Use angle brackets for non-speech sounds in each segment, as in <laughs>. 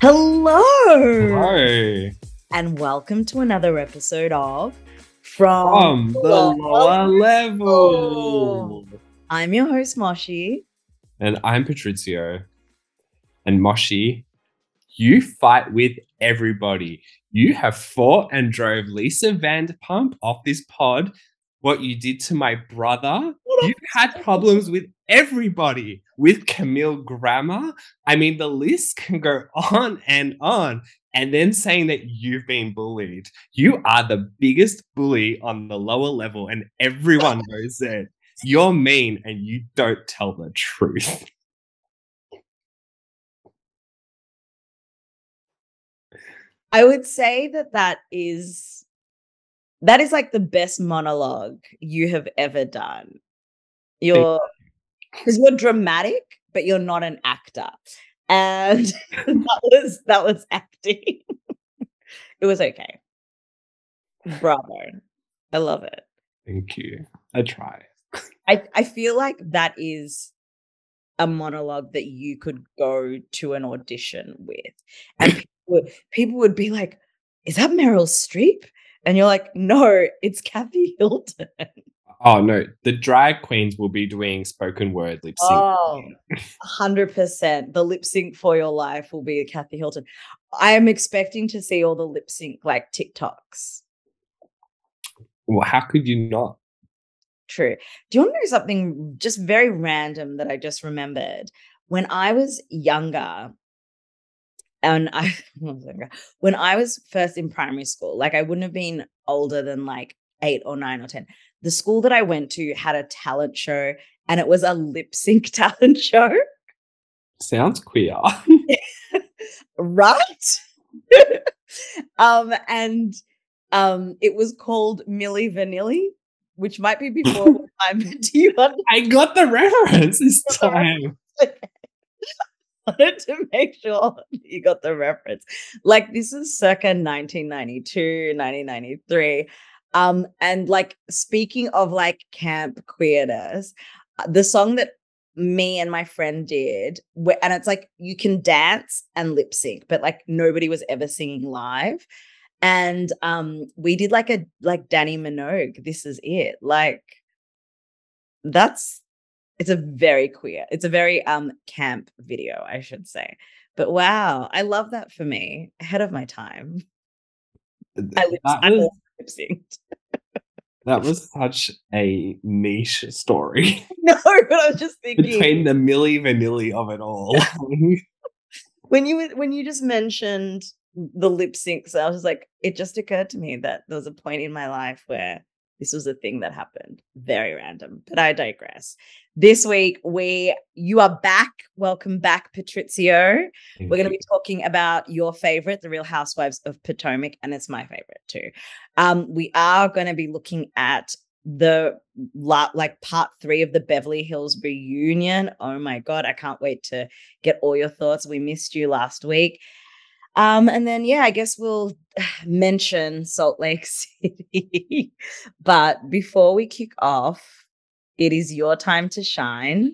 Hello. Hello. And welcome to another episode of From, From the lower level. I'm your host, Moshi. And I'm Patrizio. And Moshi, you fight with everybody. You have fought and drove Lisa Vanderpump off this pod. What you did to my brother. You've had problems with everybody. With Camille Grammer. I mean, the list can go on and on. And then saying that you've been bullied. You are the biggest bully on the lower level, and everyone <laughs> knows it. You're mean and you don't tell the truth. <laughs> I would say that that is that is like the best monologue you have ever done. You're because you're dramatic, but you're not an actor. And <laughs> that was that was acting. it was okay. Bravo. I love it. Thank you. I try. I, I feel like that is a monologue that you could go to an audition with. And <laughs> people would, people would be like, Is that Meryl Streep? And you're like, No, it's Kathy Hilton. Oh no, the drag queens will be doing spoken word lip sync. Oh, 100%. The lip sync for your life will be Kathy Hilton. I am expecting to see all the lip sync like TikToks. Well, how could you not? True. Do you want to know something just very random that I just remembered? When I was younger, and I <laughs> when I was first in primary school, like I wouldn't have been older than like eight or nine or ten. The school that I went to had a talent show, and it was a lip sync <laughs> talent show. Sounds queer. right? <laughs> um, and um, it was called Milli Vanilli, which might be before I met you? I got the reference this time. Wanted to make sure <laughs> you got the reference. Like this is circa 1992, 1993. Um, and like speaking of like camp queerness, uh, the song that me and my friend did, and it's like you can dance and lip sync, but like nobody was ever singing live. And um, we did like a like Dannii Minogue, this is it. Like that's it's a very queer, it's a very um camp video, I should say. But wow, I love that for me. Ahead of my time. I lip, That I was, lip synced. that was such a niche story <laughs> No, <laughs> but I was just thinking between the Milli Vanilli of it all. <laughs> when you when you just mentioned the lip syncs, I was just like, it just occurred to me that there was a point in my life where this was a thing that happened. Very random, but I digress. This week, we you are back. Welcome back, Patrizio. We're going to be talking about your favorite, The Real Housewives of Potomac, and it's my favorite too. Um, we are going to be looking at the like part three of the Beverly Hills reunion. Oh my god, I can't wait to get all your thoughts. We missed you last week. Um, and then yeah, I guess we'll <sighs> mention Salt Lake <laughs> City. but before we kick off, it is your time to shine.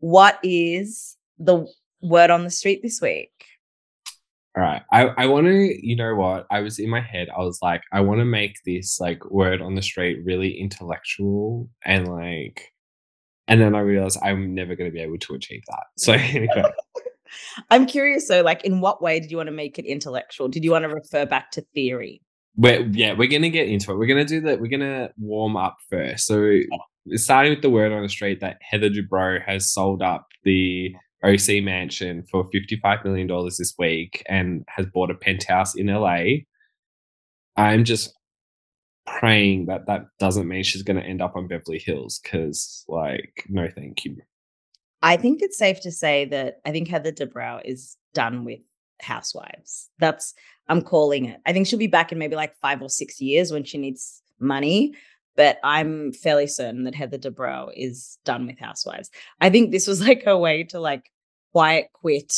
What is the word on the street this week? All right. I, I want to, you know what? I was in my head, I was like, I want to make this like word on the street really intellectual and like, and then I realized I'm never going to be able to achieve that. So <laughs> anyway, I'm curious though, like in what way did you want to make it intellectual? Did you want to refer back to theory? we're, yeah, we're going to get into it. We're going to do that. We're going to warm up first. So oh. starting with the word on the street that Heather Dubrow has sold up the OC mansion for $55 million this week and has bought a penthouse in LA. I'm just praying that that doesn't mean she's going to end up on Beverly Hills because, like, no, thank you. I think it's safe to say that I think Heather Dubrow is done with Housewives. That's I'm calling it. I think she'll be back in maybe like five or six years when she needs money. But I'm fairly certain that Heather Dubrow is done with Housewives. I think this was like her way to like quiet quit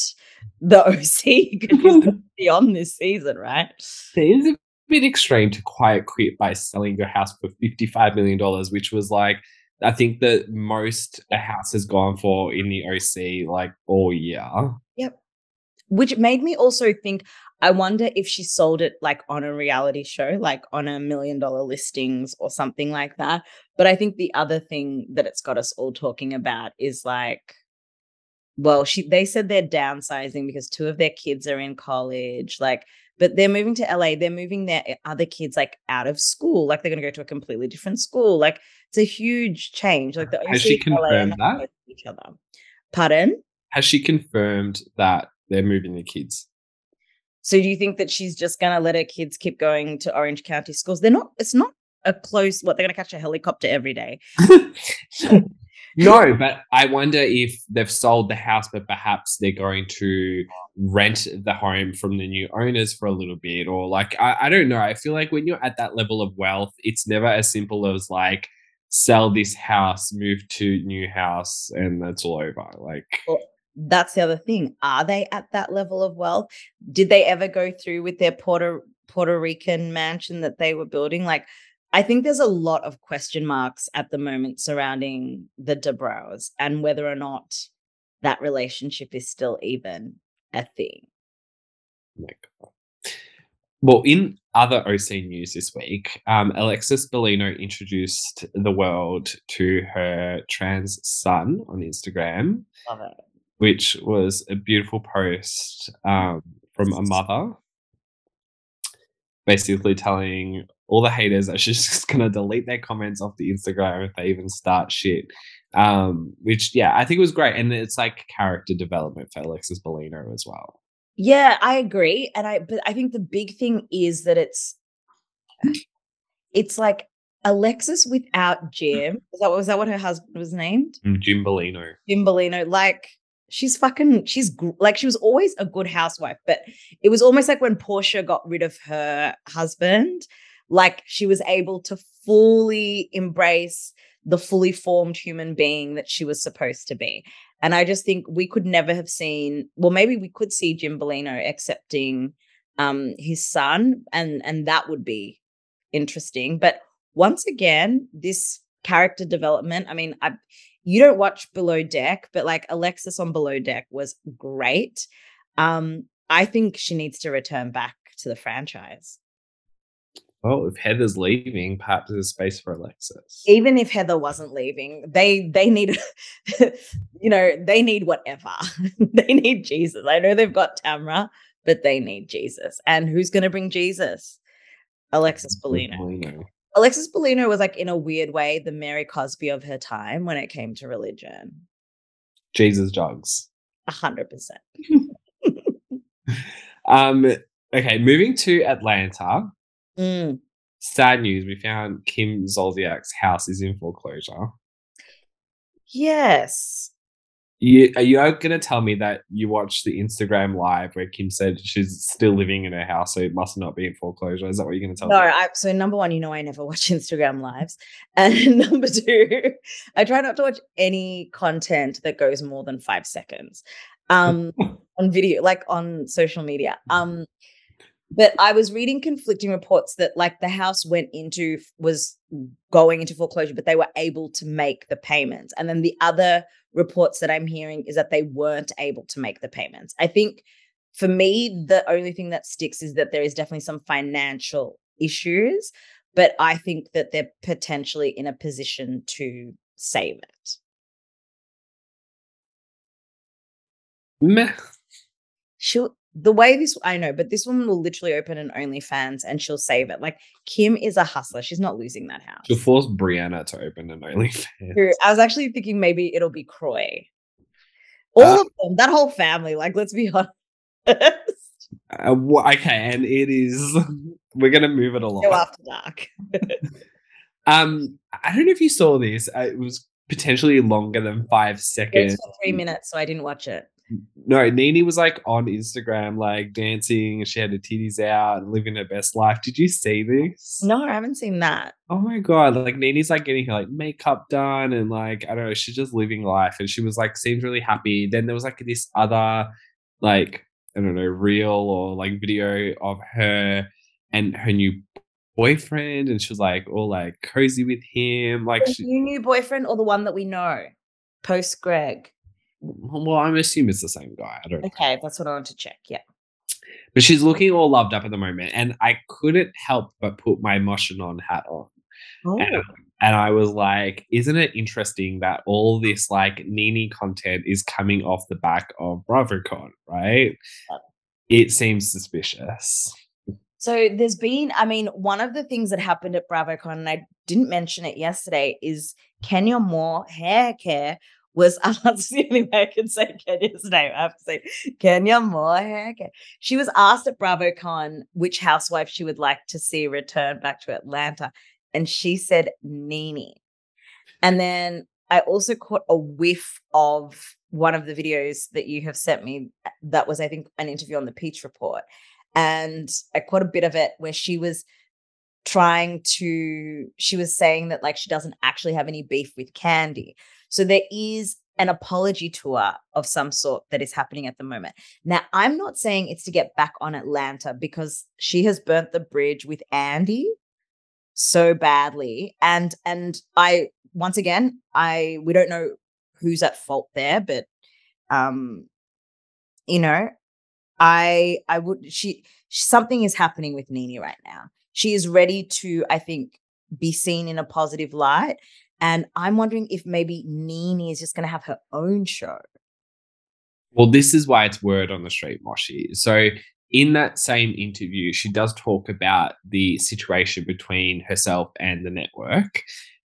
the <laughs> OC because <laughs> beyond this season, right? It is a bit extreme to quiet quit by selling your house for $55 million, which was like, I think the most a house has gone for in the OC like all year. Yep. Which made me also think I wonder if she sold it like on a reality show, like on a million dollar listings or something like that. But I think the other thing that it's got us all talking about is like, well, she they said they're downsizing because two of their kids are in college, like, but they're moving to LA. They're moving their eh, other kids like out of school, like they're going to go to a completely different school. Like it's a huge change. Like the has she confirmed that each other. Pardon? Has she confirmed that they're moving the kids? So do you think that she's just going to let her kids keep going to Orange County schools? They're not. It's not a close. What they're going to catch a helicopter every day. <laughs> no, <clears throat> but I wonder if they've sold the house, but perhaps they're going to rent the home from the new owners for a little bit, or like I, I don't know. I feel like when you're at that level of wealth, it's never as simple as like sell this house, move to new house, and that's all over. Like. Well, that's the other thing. Are they at that level of wealth? Did they ever go through with their Puerto Puerto Rican mansion that they were building? Like, I think there's a lot of question marks at the moment surrounding the Dubrows and whether or not that relationship is still even a thing. Oh well, in other OC news this week, um, Alexis Bellino introduced the world to her trans son on Instagram. Which was a beautiful post um, from a mother, basically telling all the haters she's <laughs> just gonna delete their comments off the Instagram if they even start shit. Um, which yeah, I think it was great, and it's like character development for Alexis Bellino as well. Yeah, I agree, and I but I think the big thing is that it's it's like Alexis without Jim. Is that was that what her husband was named? Mm, Jim Bellino. Jim Bellino, like she's fucking she's like she was always a good housewife but it was almost like when Portia got rid of her husband like she was able to fully embrace the fully formed human being that she was supposed to be and i just think we could never have seen well maybe we could see Jim Bellino accepting um his son and and that would be interesting but once again this character development i mean i you don't watch Below Deck, but like Alexis on Below Deck was great. Um, I think she needs to return back to the franchise. Well, if Heather's leaving, perhaps there's space for Alexis. Even if Heather wasn't leaving, they they need, <laughs> you know, they need whatever. <laughs> they need Jesus. I know they've got Tamra, but they need Jesus. And who's going to bring Jesus? Alexis Bellino. Alexis Bellino was like in a weird way the Mary Cosby of her time when it came to religion. Jesus jugs. A hundred percent. <laughs> Um. Okay, moving to Atlanta. Mm. Sad news: we found Kim Zolciak's house is in foreclosure. Yes, you, are you going to tell me that you watched the Instagram live where Kim said she's still living in her house, so it must not be in foreclosure? Is that what you're going to tell no, me? No. So number one, you know I never <laughs> watch Instagram lives, and <laughs> number two, I try not to watch any content that goes more than five seconds um, <laughs> on video, like on social media. Um, but I was reading conflicting reports that like the house went into was going into foreclosure, but they were able to make the payments, and then the other reports that I'm hearing is that they weren't able to make the payments. I think for me, the only thing that sticks is that there is definitely some financial issues, but I think that they're potentially in a position to save it. Meh. She'll the way this I know, but this woman will literally open an OnlyFans and she'll save it. Like Kim is a hustler; she's not losing that house. She'll force Brianna to open an OnlyFans. I was actually thinking maybe it'll be Kroy. All uh, of them, that whole family. Like, let's be <laughs> honest. Uh, okay, and it is. <laughs> We're gonna move it along. Go after dark. <laughs> um, I don't know if you saw this. It was potentially longer than five seconds. three minutes, so I didn't watch it no, NeNe was like on Instagram, like dancing, and she had her titties out and living her best life. Did you see this? No, I haven't seen that. Oh my god! Like NeNe's like getting her like makeup done, and like I don't know, she's just living life, and she was like seems really happy. Then there was like this other, like I don't know, reel or like video of her and her new boyfriend, and she was like all like cozy with him, like she, new boyfriend or the one that we know, post Greg. Well, I'm assuming it's the same guy. I don't know. Okay, that's what I want to check. Yeah. But she's looking all loved up at the moment. And I couldn't help but put my Moshanon hat on. Oh. And, and I was like, isn't it interesting that all this like NeNe content is coming off the back of BravoCon, right? Yep. It seems suspicious. So there's been, I mean, one of the things that happened at BravoCon, and I didn't mention it yesterday, is Kenya Moore hair care was <laughs> that's the only way I can say Kenya's name. I have to say Kenya Moore hair care. She was asked at BravoCon which housewife she would like to see return back to Atlanta, and she said Nene. And then I also caught a whiff of one of the videos that you have sent me. That was, I think, an interview on the Peach Report and I caught a bit of it where she was trying to she was saying that like she doesn't actually have any beef with Kandi. So there is an apology tour of some sort that is happening at the moment. Now, I'm not saying it's to get back on Atlanta because she has burnt the bridge with Andy so badly and and I once again, I we don't know who's at fault there, but um you know, I I would she something is happening with NeNe right now. She is ready to, I think, be seen in a positive light. And I'm wondering if maybe NeNe is just going to have her own show. Well, this is why it's word on the street, Moshi. So, in that same interview, she does talk about the situation between herself and the network.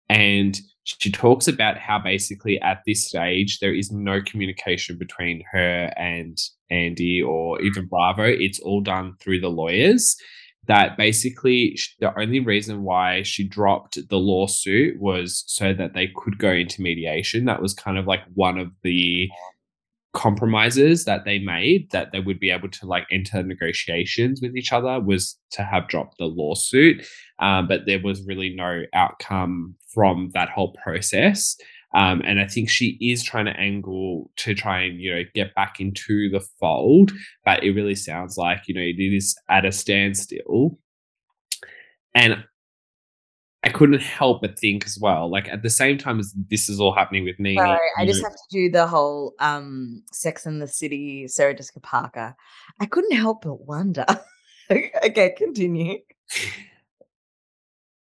And she talks about how basically at this stage there is no communication between her and Andy or even Bravo. It's all done through the lawyers. That basically the only reason why she dropped the lawsuit was so that they could go into mediation. That was kind of like one of the compromises that they made that they would be able to like enter negotiations with each other was to have dropped the lawsuit um, but there was really no outcome from that whole process um, and I think she is trying to angle to try and you know get back into the fold, but it really sounds like you know it is at a standstill. And I couldn't help but think as well, like at the same time as this is all happening with me. Sorry, I just have to do the whole um Sex in the City, Sarah Jessica Parker. I couldn't help but wonder. <laughs> okay, continue.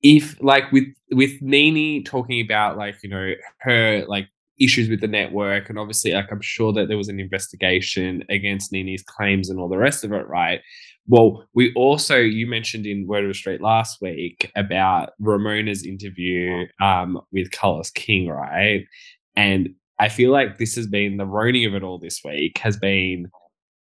If like with with NeNe talking about like, you know, her like issues with the network, and obviously like I'm sure that there was an investigation against NeNe's claims and all the rest of it, right? Well, we also you mentioned in Word of the Street last week about Ramona's interview um, with Carlos King, right? And I feel like this has been the roning of it all this week has been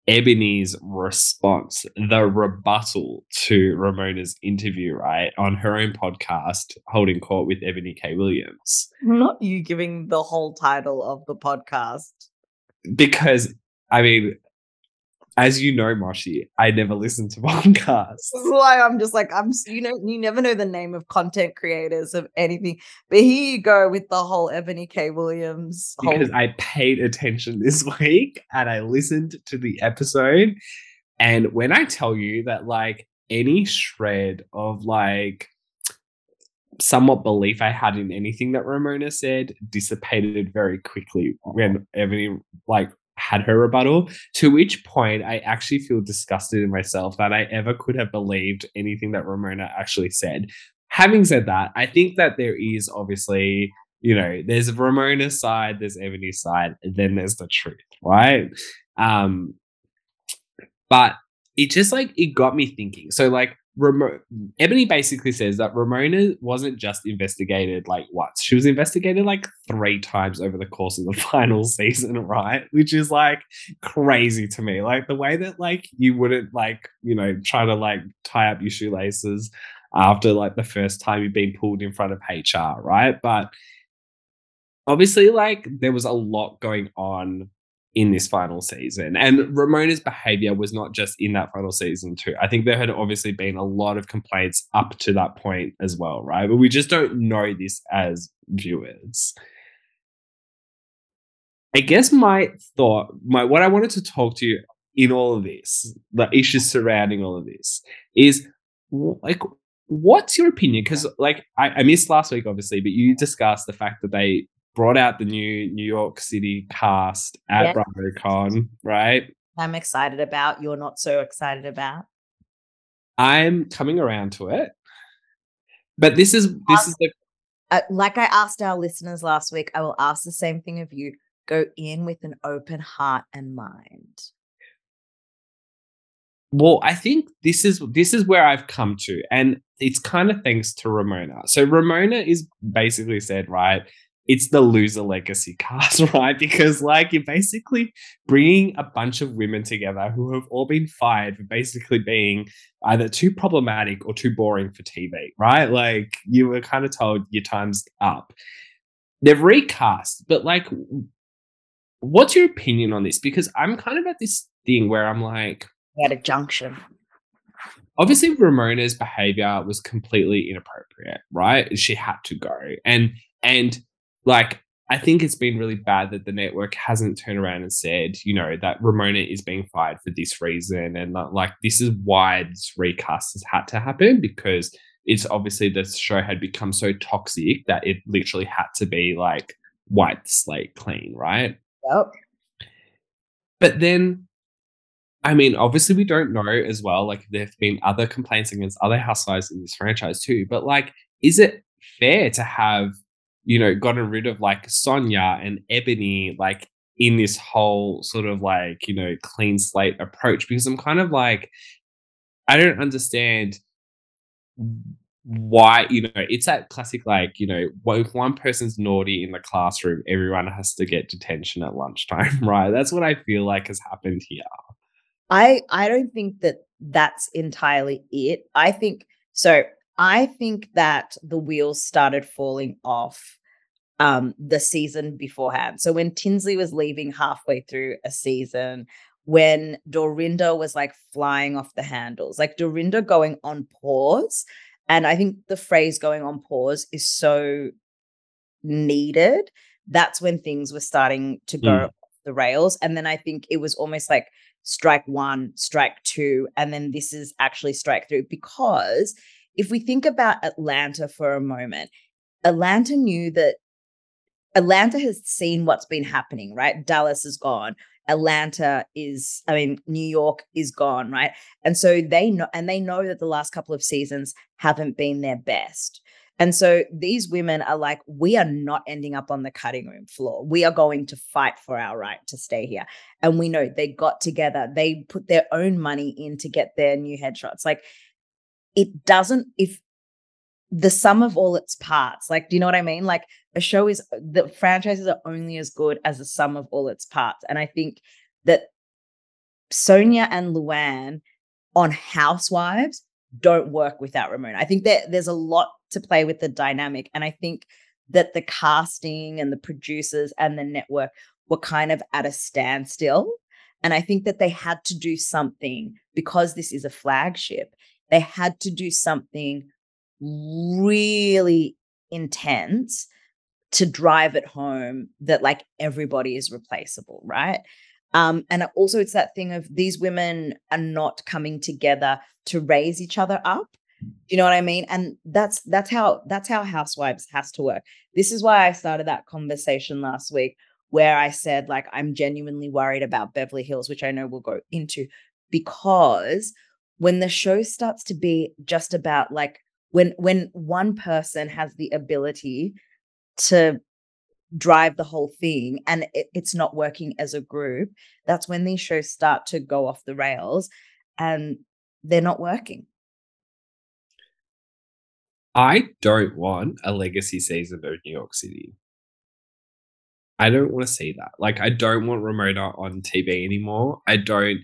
Ebony's response, the rebuttal to Ramona's interview, right, on her own podcast, Holding Court with Ebony K. Williams. Not you giving the whole title of the podcast. Because, I mean, as you know, Moshi, I never listen to <laughs> podcasts. This is why I'm just like I'm. You know, you never know the name of content creators of anything. But here you go with the whole Ebony K. Williams. Because I paid attention this <laughs> week and I listened to the episode, and when I tell you that, like any shred of like somewhat belief I had in anything that Ramona said dissipated very quickly when Ebony like had her rebuttal, to which point I actually feel disgusted in myself that I ever could have believed anything that Ramona actually said. Having said that, I think that there is obviously, you know, there's Ramona's side, there's Ebony's side, and then there's the truth, right? Um, but it just like it got me thinking. So like Ramo- Ebony basically says that Ramona wasn't just investigated like once; she was investigated like three times over the course of the <laughs> final season, right? Which is like crazy to me. Like the way that like you wouldn't like you know try to like tie up your shoelaces after like the first time you've been pulled in front of HR, right? But obviously, like there was a lot going on in this final season. And Ramona's behavior was not just in that final season, too. I think there had obviously been a lot of complaints up to that point as well, right? But we just don't know this as viewers. I guess my thought, my what I wanted to talk to you in all of this, the issues surrounding all of this, is like what's your opinion? Because like I, I missed last week, obviously, but you discussed the fact that they brought out the new New York City cast at Yes. BravoCon, right? I'm excited about. You're not so excited about. I'm coming around to it. But this is this is the Uh, like I asked our listeners last week, I will ask the same thing of you. Go in with an open heart and mind. well, I think this is this is where I've come to, and it's kind of thanks to Ramona. So Ramona is basically said, right, it's the loser legacy <laughs> cast, right? Because like you're basically bringing a bunch of women together who have all been fired for basically being either too problematic or too boring for TV, right? Like you were kind of told your time's up. They've recast, but like, what's your opinion on this? Because I'm kind of at this thing where I'm like, At a junction. obviously Ramona's behavior was completely inappropriate, right? She had to go. And and like I think it's been really bad that the network hasn't turned around and said, you know, that Ramona is being fired for this reason and that, like this is why this recast has had to happen because it's obviously the show had become so toxic that it literally had to be like white slate clean, right? Yep. But then, I mean, obviously, we don't know as well. Like, there have been other complaints against other housewives in this franchise too. But, like, is it fair to have, you know, gotten rid of like Sonja and Ebony, like, in this whole sort of like, you know, clean slate approach? Because I'm kind of like, I don't understand why you know it's that classic like you know if one person's naughty in the classroom everyone has to get detention at lunchtime <laughs> right that's what i feel like has happened here I I don't think that that's entirely it. I think so. I think that the wheels started falling off um the season beforehand. So when Tinsley was leaving halfway through a season, when Dorinda was like flying off the handles, like Dorinda going on pause, and I think the phrase going on pause is so needed. That's when things were starting to go Mm. off the rails. And then I think it was almost like strike one, strike two, and then this is actually strike three. Because if we think about Atlanta for a moment, Atlanta knew that Atlanta has seen what's been happening, right? Dallas is gone. Atlanta is, I mean, New York is gone, right? And so they know, and they know that the last couple of seasons haven't been their best. And so these women are like, we are not ending up on the cutting room floor. We are going to fight for our right to stay here. And we know they got together, they put their own money in to get their new headshots. Like, it doesn't, if the sum of all its parts, like, do you know what I mean? Like, a show is, the franchises are only as good as the sum of all its parts. And I think that Sonja and Luann on Housewives don't work without Ramona. I think that there's a lot to play with the dynamic. And I think that the casting and the producers and the network were kind of at a standstill. And I think that they had to do something because this is a flagship. They had to do something really intense to drive it home that like everybody is replaceable, right? Um, and also it's that thing of these women are not coming together to raise each other up. You know what I mean? And that's that's how that's how housewives has to work. This is why I started that conversation last week where I said like I'm genuinely worried about Beverly Hills, which I know we'll go into because when the show starts to be just about like when when one person has the ability to drive the whole thing and it, it's not working as a group that's when these shows start to go off the rails and they're not working. I don't want a legacy season of new york city. I don't want to see that. Like i don't want ramona on tv anymore. I don't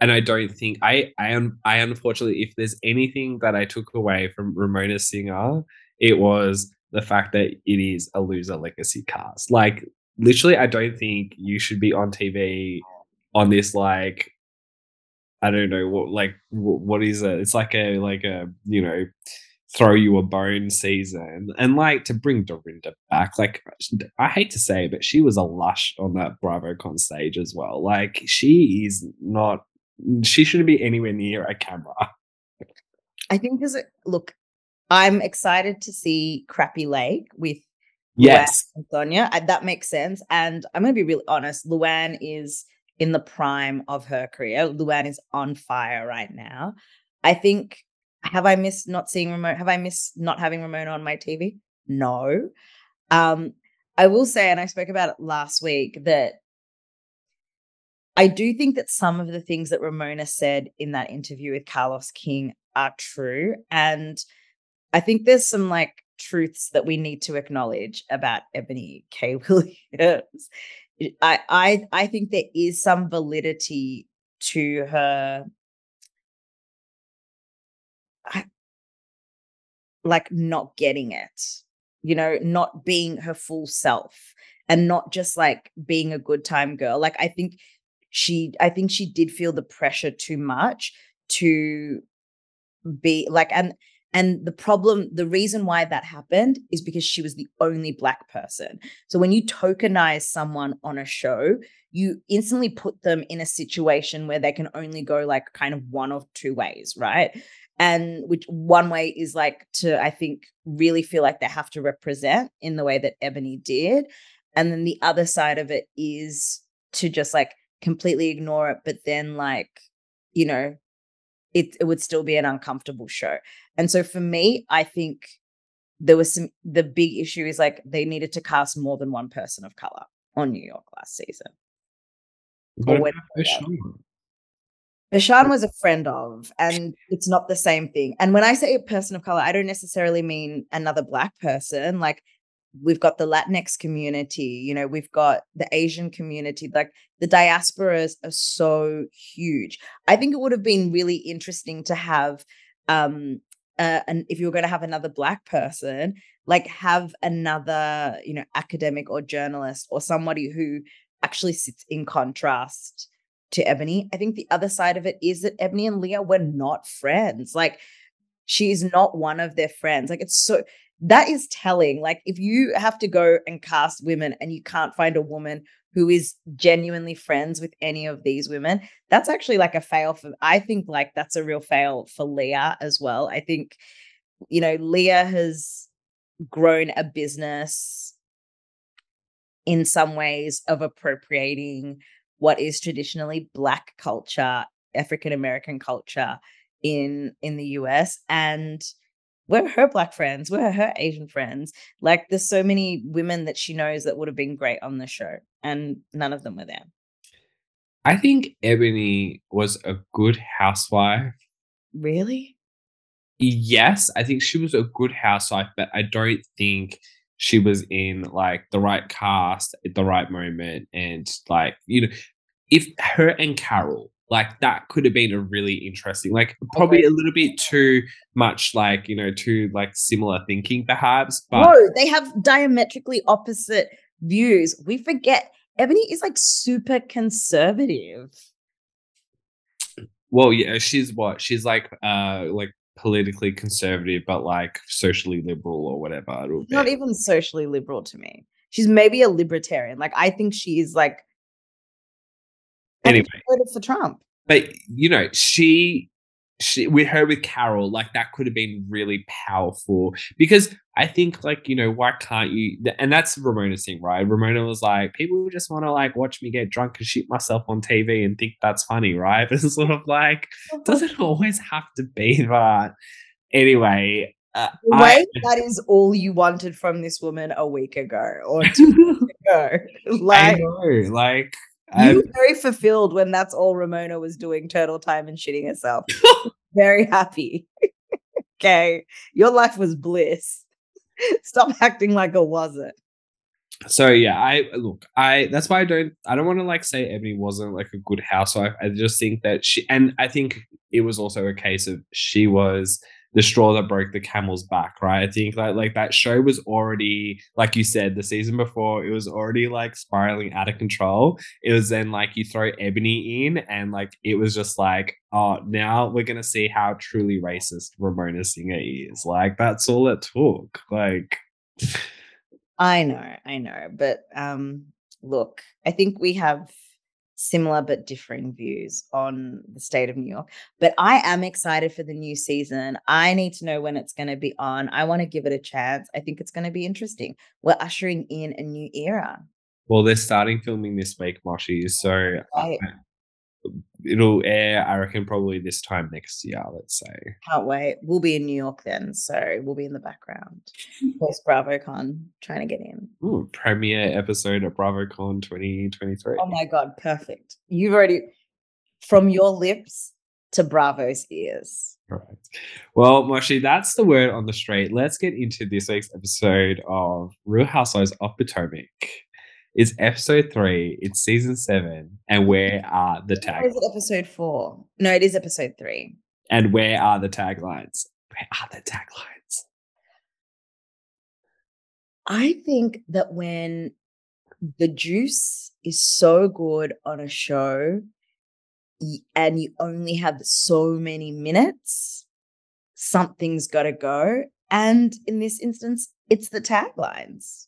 and I don't think I I am I unfortunately if there's anything that I took away from Ramona Singer, it was the fact that it is a loser legacy cast. Like literally, I don't think you should be on TV on this like I don't know what like wh- what is it? It's like a like a you know throw you a bone season and like to bring Dorinda back. Like I hate to say, but she was a lush on that BravoCon stage as well. Like she is not she shouldn't be anywhere near a camera. i think there's a look i'm excited to see Crappie Lake with Yes. and Sonja. I- That makes sense. And I'm going to be really honest. Luann is in the prime of her career. Luann is on fire right now. I think. Have I missed not seeing Ramona? Have I missed not having Ramona on my TV? No. Um, I will say, and I spoke about it last week, that I do think that some of the things that Ramona said in that interview with Carlos King are true. And I think there's some like truths that we need to acknowledge about Ebony K. <laughs> Williams. I I I think there is some validity to her like not getting it. You know, not being her full self and not just like being a good time girl. Like I think she I think she did feel the pressure too much to be like and and the problem the reason why that happened is because she was the only black person. So when you tokenize someone on a show you instantly put them in a situation where they can only go like kind of one of two ways right? And which one way is like to i think really feel like they have to represent in the way that ebony did. And then the other side of it is to just like completely ignore it but then like you know it, it would still be an uncomfortable show and so for me i think there was some the big issue is like they needed to cast more than one person of color on new york last season What about Deshaun? Bershan was a friend of, and it's not the same thing. And when I say a person of color, I don't necessarily mean another black person. Like we've got the Latinx community, you know, we've got the Asian community, like the diasporas are so huge. I think it would have been really interesting to have um uh, and if you were going to have another black person, like have another, you know, academic or journalist or somebody who actually sits in contrast to Ebony. I think the other side of it is that Ebony and Leah were not friends. Like she's not one of their friends. Like it's so that is telling. Like if you have to go and cast women and you can't find a woman who is genuinely friends with any of these women, that's actually like a fail for I think like that's a real fail for Leah as well. I think you know Leah has grown a business in some ways of appropriating what is traditionally black culture african american culture in in the us and we're her black friends we're her asian friends like there's so many women that she knows that would have been great on the show and none of them were there I think Ebony was a good housewife. really Yes, I think she was a good housewife, but I don't think she was in like the right cast at the right moment. And like, you know, if her and Carole, like that could have been a really interesting, like probably a little bit too much, like, you know, too like similar thinking perhaps. But no they have diametrically opposite views we forget ebony is like super conservative well, yeah, she's what? She's like uh like politically conservative, but like socially liberal or whatever. Not even socially liberal to me. She's maybe a libertarian. Like I think she is like Anyway. voted for Trump. but you know she she with her with Carole like that could have been really powerful because i think like you know why can't you and that's ramona's thing right ramona was like people just want to like watch me get drunk and shoot myself on tv and think that's funny right but <laughs> it's sort of like doesn't always have to be that anyway uh, The I- <laughs> that is all you wanted from this woman a week ago or <laughs> two weeks ago. I Like know, like you were very fulfilled when that's all Ramona was doing turtle time and shitting herself. <laughs> very happy. <laughs> okay. Your life was bliss. Stop acting like it wasn't. so yeah i look i that's why i don't i don't want to like say ebony wasn't like a good housewife i just think that she and i think it was also a case of she was the straw that broke the camel's back right i think that like that show was already like you said the season before it was already like spiraling out of control it was then like you throw ebony in and like it was just like oh now we're gonna see how truly racist ramona singer is like that's all it took like I know, I know. But um look, I think we have similar but differing views on the state of New York. But I am excited for the new season. I need to know when it's going to be on. I want to give it a chance. I think it's going to be interesting. We're ushering in a new era. Well, they're starting filming this week, Moshi. So Right. uh, it'll air, I reckon, probably this time next year, let's say. Can't wait. We'll be in New York then. So we'll be in the background. <laughs> Post BravoCon trying to get in. Ooh, premiere episode of BravoCon 2023. Oh my God. Perfect. You've already, from your lips to Bravo's ears. Correct. Well, Moshi, that's the word on the street. Let's get into this week's episode of Real Housewives of Potomac. It's episode three, it's season seven, and where are the tags? is it episode four? No, it is episode three. And where are the taglines? Where are the taglines? I think that when the juice is so good on a show and you only have so many minutes, something's got to go. And in this instance, it's the taglines.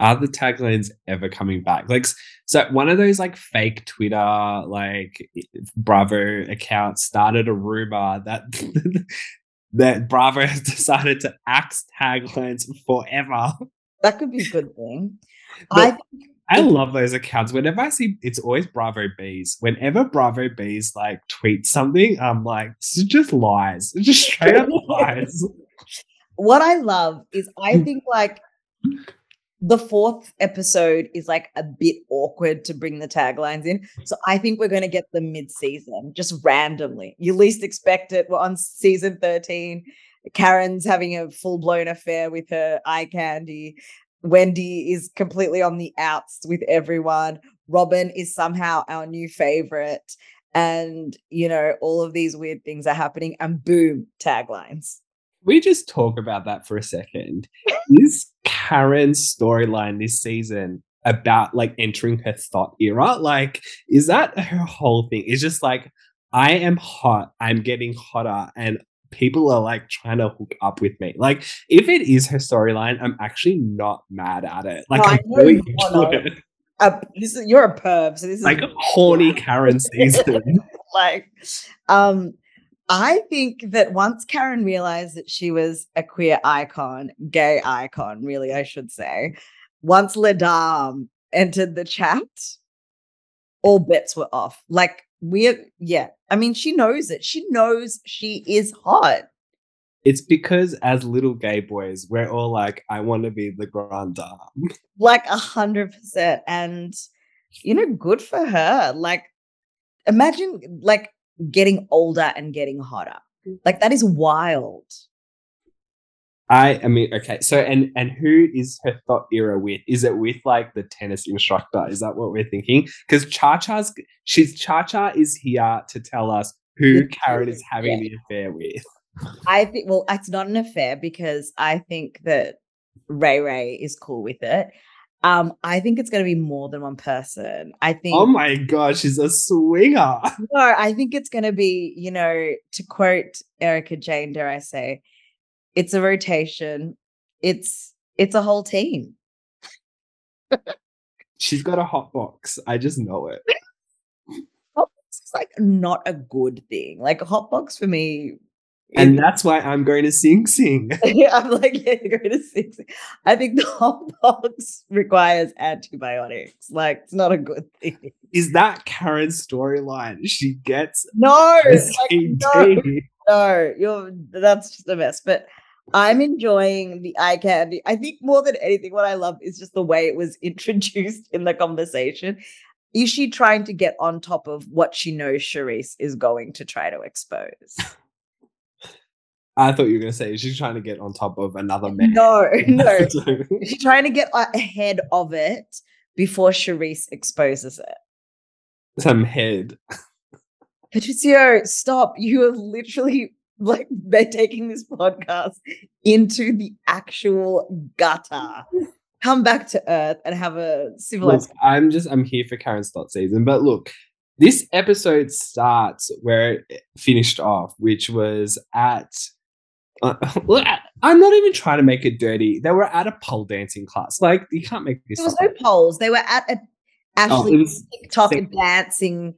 Are the taglines ever coming back? Like, so one of those like fake Twitter, like Bravo accounts started a rumor that <laughs> that Bravo has decided to axe taglines forever. That could be a good thing. <laughs> I I love those accounts. Whenever I see, it's always Bravo Bees. Whenever Bravo Bees like tweet something, I'm like, this is just lies. It's just straight up <laughs> lies. what I love is I think like the fourth episode is like a bit awkward to bring the taglines in. So I think we're going to get them mid season, just randomly. You least expect it. We're on season 13. Karen's having a full blown affair with her eye candy. Wendy is completely on the outs with everyone. Robin is somehow our new favorite. And, you know, all of these weird things are happening. And boom, taglines. We just talk about that for a second. <laughs> Is Karen's storyline this season about like entering her thought era? Like, is that her whole thing? It's just like, I am hot, I'm getting hotter, and people are like trying to hook up with me. Like, if it is her storyline, I'm actually not mad at it. Like, I'm really into it. Uh, this is, you're a perv, so this is Like, a <laughs> horny Karen season. <laughs> like um I think that once Karen realized that she was a queer icon, gay icon, really, I should say, once Ledam entered the chat, all bets were off. Like, we're, yeah, I mean, she knows it. She knows she is hot. It's because as little gay boys, we're all like, I want to be the grand dame. Like, a hundred percent. And, you know, good for her. Like, imagine like getting older and getting hotter. Mm. Like, that is wild. I I mean, okay, so and and who is her thought era with? Is it with like the tennis instructor? Is that what we're thinking? Because Cha Cha's she's Cha Cha is here to tell us who The Karen is having yeah. the affair with. I think well, it's not an affair because I think that Ray Ray is cool with it. Um, I think it's gonna be more than one person. I think Oh my god, she's a swinger. <laughs> no, I think it's gonna be, you know, to quote Erika Jayne, dare I say, it's a rotation, it's it's a whole team. She's got a hot box. I just know it. <laughs> hot box is like not a good thing. Like a hotbox for me. And that's why I'm going to sing sing. <laughs> I'm like, yeah, you're going to six. I think the hotbox requires antibiotics. Like, it's not a good thing. Is that Karen's storyline? She gets No, like, no, no, you're that's just a mess. But I'm enjoying the eye candy. I think more than anything, what I love is just the way it was <laughs> introduced in the conversation. Is she trying to get on top of what she knows Charrisse is going to try to expose? I thought you were going to say she's trying to get on top of another man. No, <laughs> no. <laughs> She's trying to get ahead of it before Charrisse exposes it. Some head. <laughs> Patrizio, stop. You are literally like they're taking this podcast into the actual gutter. Come back to Earth and have a Look, civilized. I'm just I'm here for Karen's thought season. But look, this episode starts where it finished off, which was at. Uh, <laughs> look, I- I'm not even trying to make it dirty. They were at a pole dancing class. Like you can't make this. There was up. no poles. They were at a Ashley Oh, was TikTok sick. and dancing.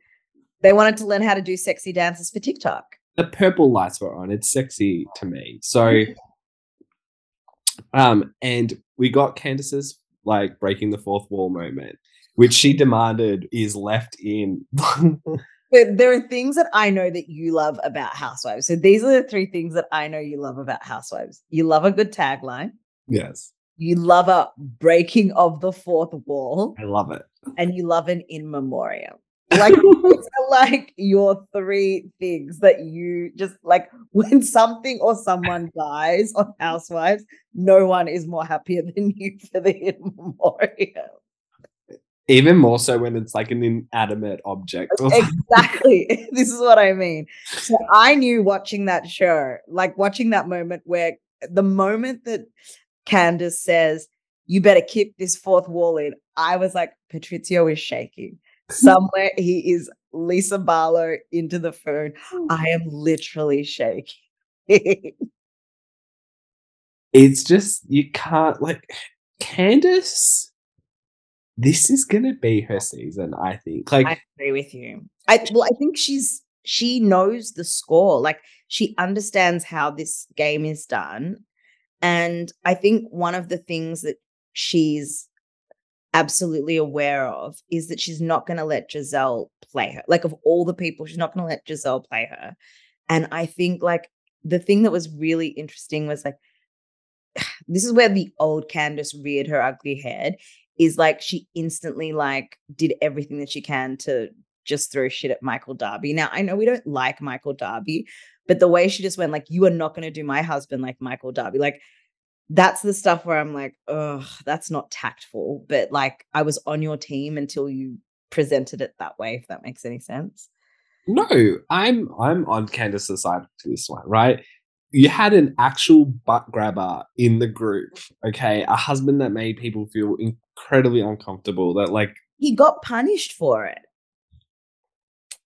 They wanted to learn how to do sexy dances for TikTok. the purple lights were on. It's sexy to me. So, um, and we got Candiace's like breaking the fourth wall moment, which she demanded is left in. <laughs> But there are things that I know that you love about Housewives. So these are the three things that I know you love about Housewives. You love a good tagline. yes, You love a breaking of the fourth wall, I love it. and you love an in memoriam. Like like your three things that you just like <laughs> when something or someone dies on Housewives, no one is more happier than you for the in memoriam. Even more so when it's like an inanimate object. <laughs> Exactly. <laughs> this is what I mean. So I knew watching that show, like watching that moment where the moment that Candiace says, You better keep this fourth wall in, I was like, Patrizio is shaking. Somewhere he is Lisa Barlow into the phone. Hmm. I am literally shaking. It's just you can't like Candiace. This is gonna be her season, I think. Like I agree with you. I well, I think she's she knows the score. Like she understands how this game is done. And I think one of the things that she's absolutely aware of is that she's not going to let Gizelle play her. Like of all the people, she's not going to let Gizelle play her. And I think like the thing that was really interesting was like <sighs> this is where the old Candiace reared her ugly head is like she instantly like did everything that she can to just throw shit at Michael Darby. Now I know we don't like Michael Darby, but the way she just went like, "You are not going to do my husband like Michael Darby," like that's the stuff where I'm like, "Ugh, that's not tactful." But like, I was on your team until you presented it that way. If that makes any sense. No, I'm I'm on Candiace's side to this one, right? You had an actual butt grabber in the group, okay? A husband that made people feel incredibly uncomfortable. That like He got punished for it.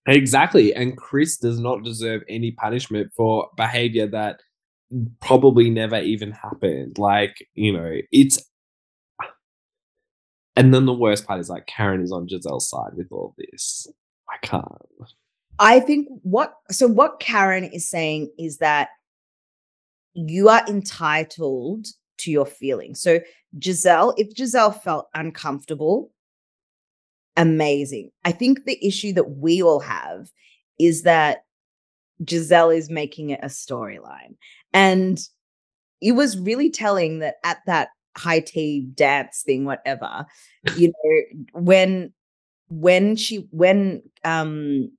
exactly, and Chris does not deserve any punishment for behavior that probably never even happened. Like you know, it's. And then the worst part is like Karen is on Gizelle's side with all this. I can't. I think what so what Karen is saying is that you are entitled to your feelings. So Gizelle, if Gizelle felt uncomfortable, amazing. I think the issue that we all have is that Gizelle is making it a storyline. And it was really telling that at that high tea dance thing, whatever, <laughs> you know, when when she when um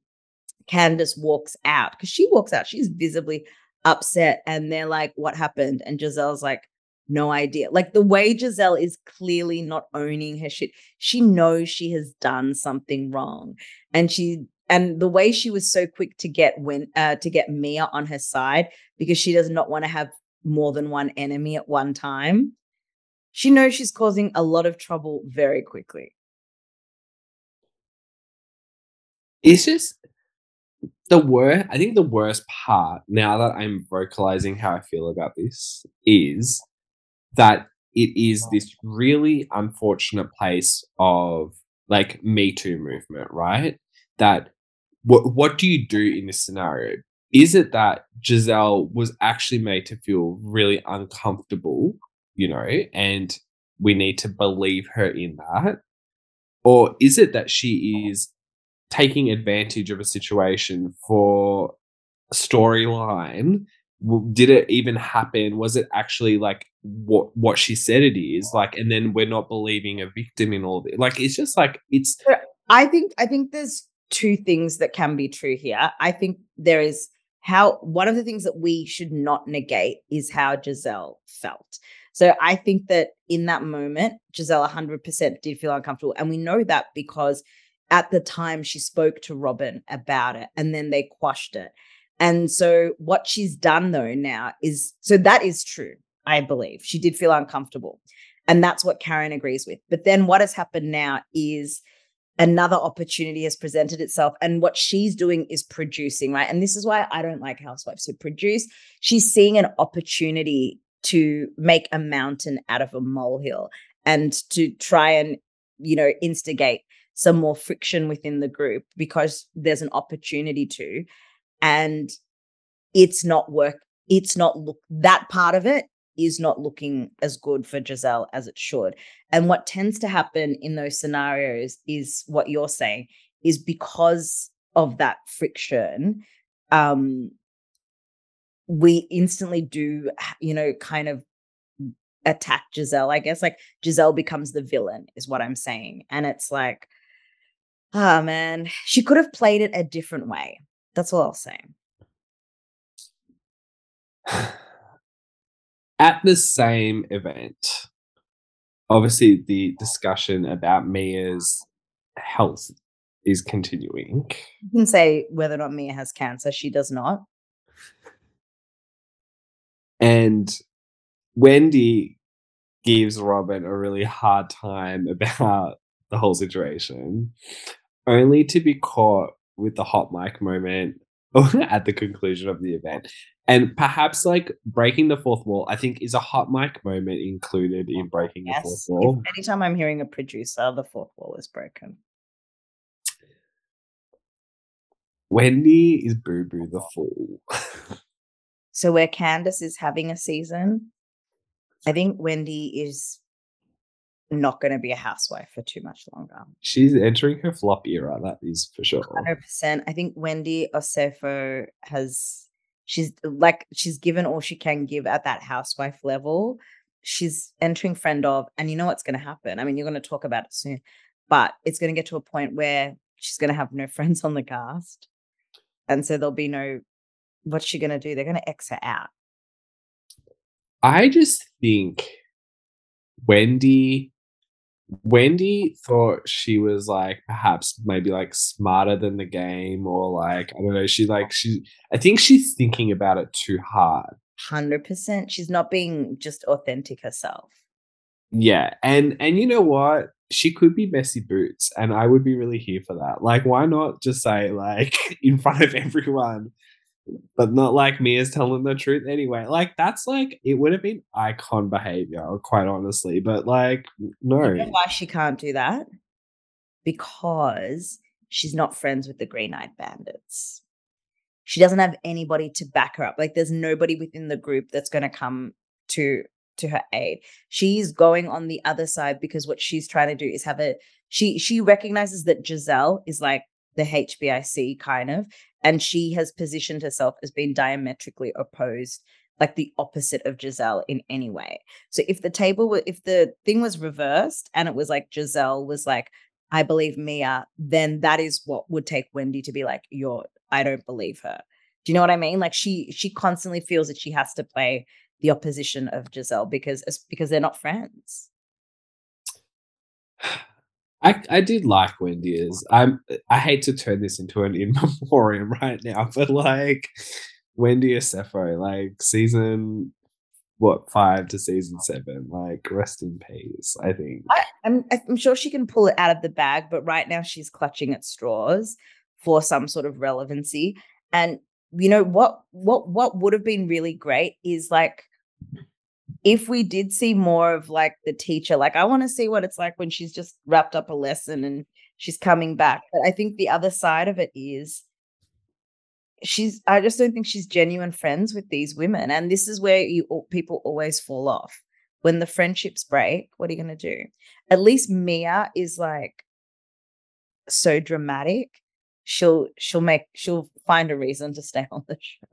Candiace walks out, because she walks out, she's visibly upset, and they're like, What happened? And Gizelle's like, No idea. Like the way Gizelle is clearly not owning her shit, she knows she has done something wrong. And she and the way she was so quick to get when uh to get Mia on her side because she does not want to have more than one enemy at one time. She knows she's causing a lot of trouble very quickly. it's just the worst i think the worst part now that i'm vocalizing how i feel about this is that it is uh-huh. this really unfortunate place of like me too movement right? That what what do you do in this scenario? Is it that gizelle was actually made to feel really uncomfortable you know and we need to believe her in that? Or is it that she uh-huh. is taking advantage of a situation for storyline did it even happen was it actually like what what she said it is like and then we're not believing a victim in all of it like it's just like it's I think I think there's two things that can be true here. I think there is how one of the things that we should not negate is how Gizelle felt. So I think that in that moment, Gizelle 100% did feel uncomfortable. And we know that because at the time she spoke to Robin about it and then they quashed it. And so what she's done though now is so that is true, I believe. She did feel uncomfortable. And that's what Karen agrees with. But then what has happened now is another opportunity has presented itself and what she's doing is producing right and this is why i don't like housewives who produce she's seeing an opportunity to make a mountain out of a molehill and to try and you know instigate some more friction within the group because there's an opportunity to and it's not work it's not look that part of it is not looking as good for Gizelle as it should. And what tends to happen in those scenarios is what you're saying is because of that friction um we instantly do you know kind of attack Gizelle I guess like Gizelle becomes the villain is what I'm saying and it's like oh man she could have played it a different way that's all I'll say <sighs> at the same event, obviously the discussion about Mia's health is continuing. You can say whether or not Mia has cancer. She does not. And Wendy gives Robin a really hard time <laughs> about the whole situation, only to be caught with the hot mic moment <laughs> at the conclusion of the event. And perhaps like breaking the fourth wall, I think is a hot mic moment included in oh, breaking yes. the fourth wall. If anytime I'm hearing a producer, the fourth wall is broken. Wendy is Boo Boo the Fool. <laughs> so where Candiace is having a season, I think Wendy is not going to be a housewife for too much longer. She's entering her flop era, that is for sure. 100%. I think Wendy Osefo has, she's like, she's given all she can give at that housewife level. She's entering friend of, and you know what's going to happen. I mean, you're going to talk about it soon, but it's going to get to a point where she's going to have no <laughs> friends on the cast. And so there'll be no, what's she going to do? They're going to X her out. I just think Wendy Wendy thought she was like perhaps maybe like smarter than the game or like I don't know she like she I think she's thinking about it too hard. 100% she's not being just authentic herself. Yeah, and and you know what? She could be messy boots and I would be really here for that. Like why not just say like <laughs> in front of everyone but not like me as telling the truth anyway. Like that's like it would have been icon behavior, quite honestly. But like, no. You know why she can't do that? Because she's not friends with the Green Eyed Bandits. She doesn't have anybody to back her up. Like there's nobody within the group that's going to come to to her aid. She's going on the other side because what she's trying to do is have a she she recognizes that Gizelle is like the HBIC kind of and she has positioned herself as being diametrically opposed like the opposite of Gizelle in any way. So if the table were if the thing was reversed and it was like Gizelle was like I believe Mia, then that is what would take Wendy to be like you're I don't believe her. Do you know what I mean? Like she she constantly feels that she has to play the opposition of Gizelle because because they're not friends. I, I did like Wendy is. I'm I hate to turn this into an <laughs> in memoriam right now, but like Wendy Osefo, like season what five to season seven, like rest in peace. I think I, I'm I'm sure she can pull it out of the bag, but right now she's clutching at straws for some sort of relevancy. And you know what what what would have been really great is like if we did see more of like the teacher, like I want to see what it's like when she's just wrapped up a lesson and she's coming back. But I think the other side of it is she's I just don't think she's genuine friends with these women. And this is where you people always fall off. When the friendships break, what are you going to do? At least Mia is like so dramatic. She'll she'll make she'll find a reason to stay <laughs> on the show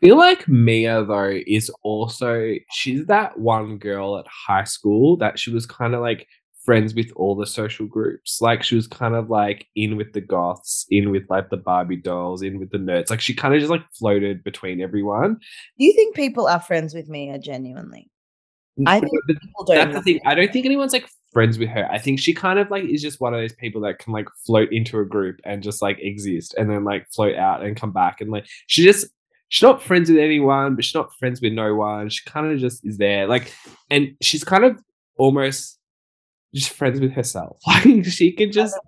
feel like Mia though is also she's that one girl at high school that she was kind of like friends with all the social groups. Like she was kind of like in with the goths, in with like the Barbie dolls, in with the nerds. Like she kind of just like floated between everyone. Do you think people are friends with Mia genuinely? I think people don't. That's the thing. I don't think anyone's like friends with her. I think she kind of like is just one of those people that can like float into a group and just like exist and then like float out and come back and like she just she's not friends with anyone, but she's not friends with no one. She kind of just is there. Like, and she's kind of almost just friends with herself. <laughs> Like she can just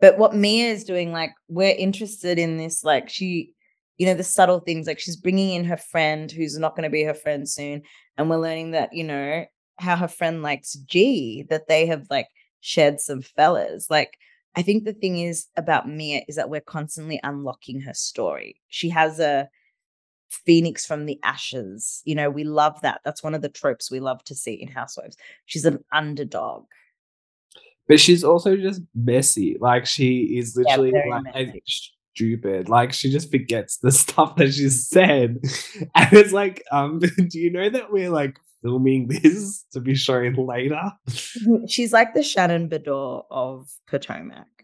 But what Mia is doing, like, we're interested in this, like, she, you know, the subtle things, like, she's bringing in her friend who's not going to be her friend soon. And we're learning that, you know, how her friend likes G, that they have, like, shared some fellas. Like, I think the thing is about Mia is that we're constantly unlocking her story. She has a phoenix from the ashes. You know, we love that. That's one of the tropes we love to see in Housewives. She's an underdog. But she's also just messy. Like she is literally very like stupid. Like she just forgets the <laughs> stuff that she said. <laughs> And it's like, um, <laughs> do you know that we're like filming this to be shown later? She's like the Shannon Beador of Potomac.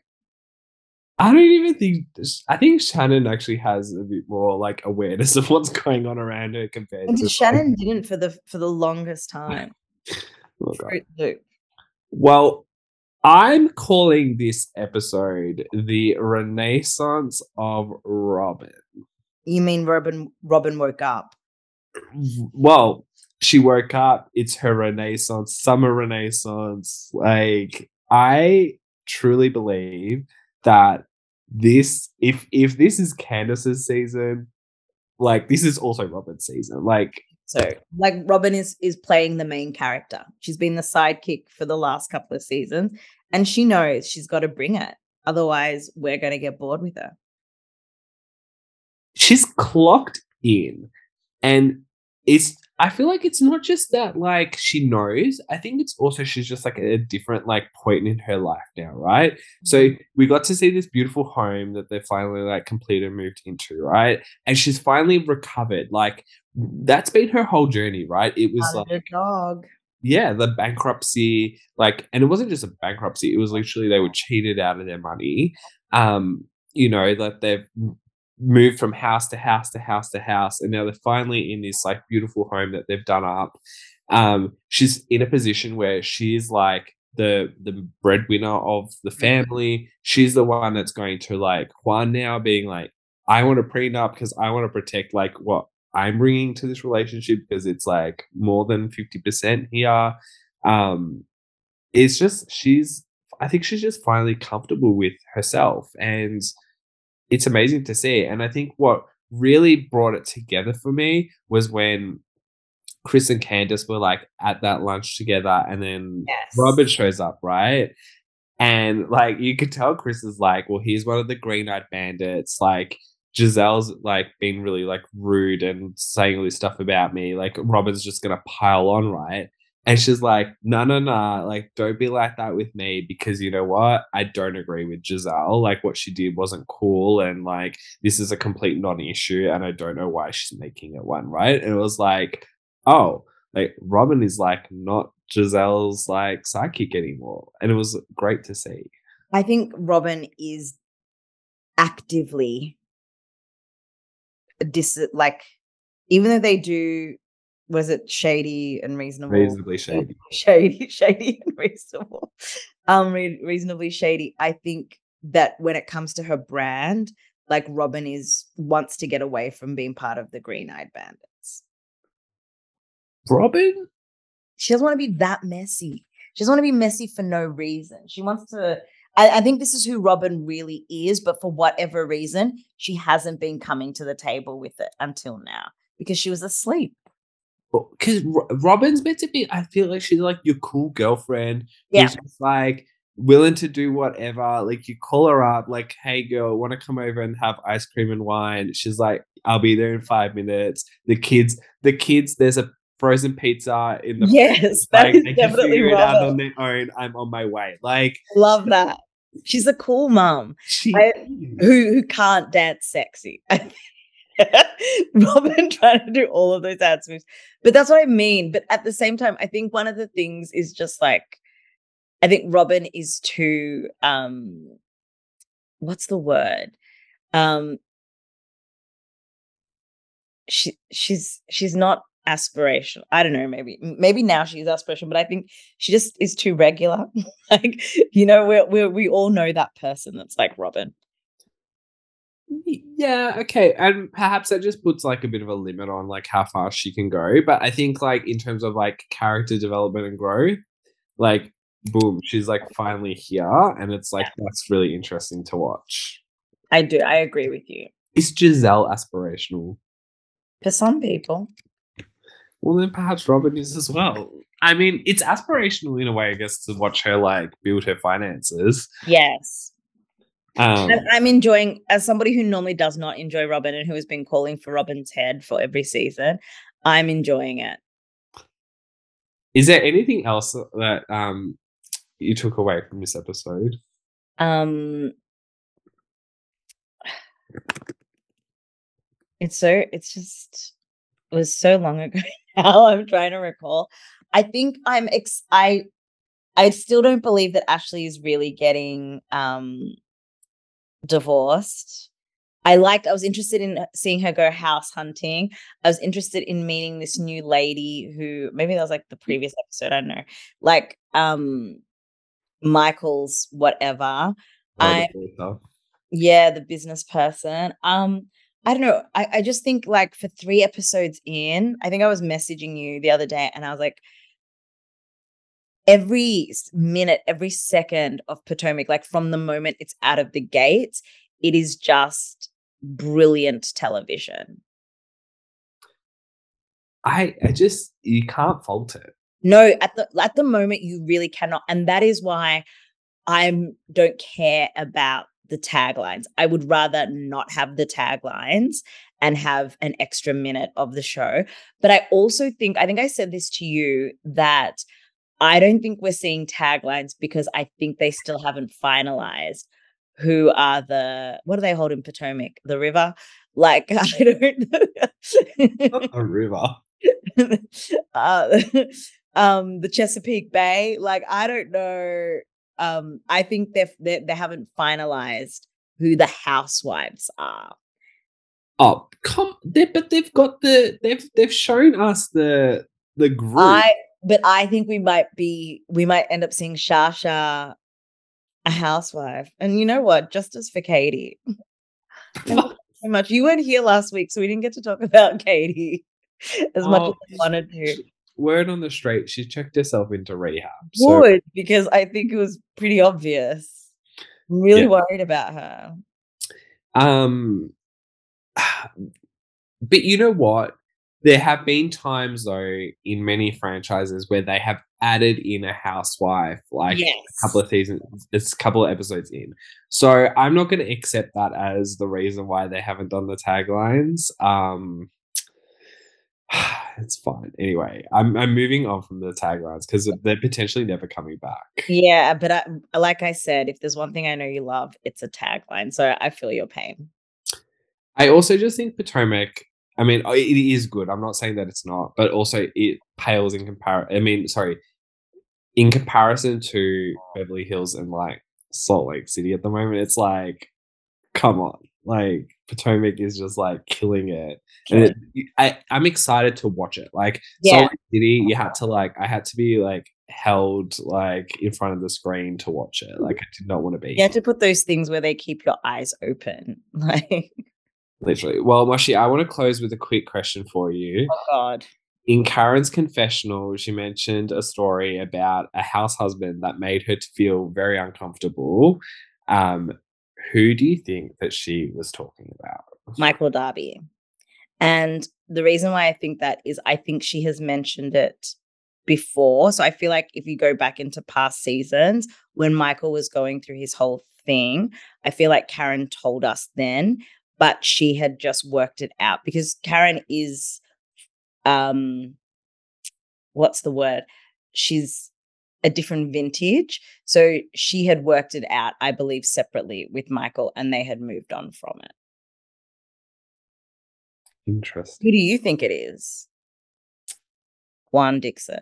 I don't even think I think Shannon actually has a bit more like awareness of what's going on around her compared And to Shannon didn't for the for the longest <laughs> time. Fruit Well, I'm calling this episode the Renaissance of Robin. You mean Robin Robin woke up? <clears throat> Well, she woke up, it's her Renaissance, summer Renaissance. Like, I truly believe that this, if if this is Candiace's season, like this is also Robin's season. Like, So like Robin is is playing the main character. She's been the sidekick for the last couple of seasons and she knows she's got to bring it. Otherwise, we're going to get bored with her. she's clocked in and it's i feel like it's not just that like she knows i think it's also she's just like at a different like point in her life now right so we got to see this beautiful home that they finally like completed and moved into right and she's finally recovered like that's been her whole journey right it was like Underdog. yeah, the bankruptcy, like, and it wasn't just a bankruptcy, it was literally they were cheated out of their money. Um, you know, that they've moved from house to house to house to house, and now they're finally in this like beautiful home that they've done up. Um, she's in a position where she's like the the breadwinner of the family. She's the one that's going to like Juan now being like, I want to prenup because I want to protect like what I'm bringing to this relationship because it's like more than 50% here. Um, it's just, she's, I think she's just finally comfortable with herself and it's amazing to see. And I think what really brought it together for me was when Chris and Candiace were like at that lunch together and then Yes. Robin shows up, right? And like you could tell Chris is like, well, he's one of the green eyed bandits. Like Gizelle's like being really like rude and saying all this stuff about me. Like Robin's just gonna pile on, right? And she's like, no, no, no, like don't be like that with me because you know what? I don't agree with Gizelle. Like what she did wasn't cool, and like this is a complete non-issue, and I don't know why she's making it one, right? And it was like, oh, like Robin is like not Gizelle's like sidekick anymore. And it was great to see. I think Robin is actively dis like even though they do was it shady and reasonable? Reasonably <laughs> shady. shady shady and reasonable. Um re- reasonably shady. I think that when it comes to her brand like robin is wants to get away from being part of the green-eyed bandits. Robin? she doesn't want to be that messy. She doesn't want to be messy for no reason. She wants to I, I think this is who robin really is but for whatever reason she hasn't been coming to the table with it until now because she was asleep Because Robin's meant to be, I feel like she's like your cool girlfriend. Yeah. Who's just like willing to do whatever. Like you call her up, like, hey girl, want to come over and have ice cream and wine? She's like, I'll be there in five minutes. The kids, the kids, there's a frozen pizza in the yes that like is they can definitely figure it out robin on their own. I'm on my way. Like love that she's a cool mom she I- who who can't dance sexy. <laughs> <laughs> Robin trying to do all of those dance moves. But that's what I mean. But at the same time, I think one of the things is just like I think Robin is too um what's the word? Um she she's she's not aspirational. I don't know, maybe maybe now she's aspirational, but I think she just is too regular. <laughs> like, you know, we we we all know that person that's like Robin. Yeah, okay. And perhaps that just puts like a bit of a limit on like how far she can go. But I think like in terms of like character development and growth, like boom, she's like finally here. And it's like that's really interesting to watch. I do. I agree with you. Is Gizelle aspirational? For some people, Well then perhaps Robin is as well. I mean, it's aspirational in a way, I guess, to watch her like build her finances. Yes. Um, I'm, enjoying, as somebody who normally does not enjoy Robin and who has been calling for Robin's head for every season, I'm enjoying it. is there anything else that um you took away from this episode? Um, it's so, it's just, it was so long ago <laughs> now. I'm trying to recall. I think I'm ex, I, I still don't believe that Ashley is really getting um divorced. I liked, I was interested in seeing her go house hunting. I was interested in meeting this new lady who maybe that was like the previous episode, I don't know. Like um Michael's whatever. Oh, I yeah, the business person. Um, I don't know. I, I just think like for three episodes in, I think I was messaging you the other day and I was like, every minute, every second of Potomac, like from the moment it's out of the gates, it is just brilliant television. I I just you can't fault it. No, at the at the moment you really cannot, and that is why I don't care about the taglines. I would rather not have the taglines and have an extra minute of the show. But I also think I think I said this to you that I don't think we're seeing taglines because I think they still haven't finalized who are the what do they hold in Potomac? The river? Like <laughs> I don't know. A river. <laughs> uh, <laughs> um the Chesapeake Bay. Like I don't know. Um, I think they've they, they haven't finalized who the housewives are. Oh, come! They, but they've got the they've they've shown us the the group. I but I think we might be we might end up seeing Shasha a housewife. And you know what? Justice for Katie. <laughs> Thank you so much. You weren't here last week, so we didn't get to talk <laughs> about Katie as much as Oh, I wanted to. Word on the street, she checked herself into rehab. So Would because I think it was pretty obvious. I'm really Yeah. worried about her. Um, <sighs> but you know what? There have been times though in many franchises where they have added in a housewife, like yes. a couple of seasons, it's a couple of episodes in. So I'm not going to accept that as the reason why they haven't done the taglines. Um, <sighs> it's fine. Anyway, I'm I'm moving on from the taglines because they're potentially never coming back. Yeah, but I, like I said, if there's one thing I know you love, it's a tagline. So I feel your pain. I also just think Potomac. I mean, it is good. I'm not saying that it's not, but also it pales in comparison. I mean, sorry, in comparison to Beverly Hills and like Salt Lake City at the moment, it's like, come on, like Potomac is just like killing it, and it, I I'm excited to watch it. Like Yeah. Salt Lake City, you had <laughs> to like I had to be like held like in front of the screen to watch it. Like I did not want to be. You have to put those things where they keep your eyes open. <laughs> Like, Literally. Well, Moshi, I want to close with a quick question for you. oh God. In Karen's confessional, she mentioned a story about a house husband that made her to feel very uncomfortable. Um, who do you think that she was talking about? Michael Darby. And the reason why I think that is I think she has mentioned it before. So I feel like if you go back into past seasons when Michael was going through his whole thing, I feel like Karen told us then, but she had just worked it out because Karen is um what's the word? She's a different vintage. So she had worked it out, I believe, separately with Michael and they had moved on from it. Interesting. Who do you think it is? Juan Dixon.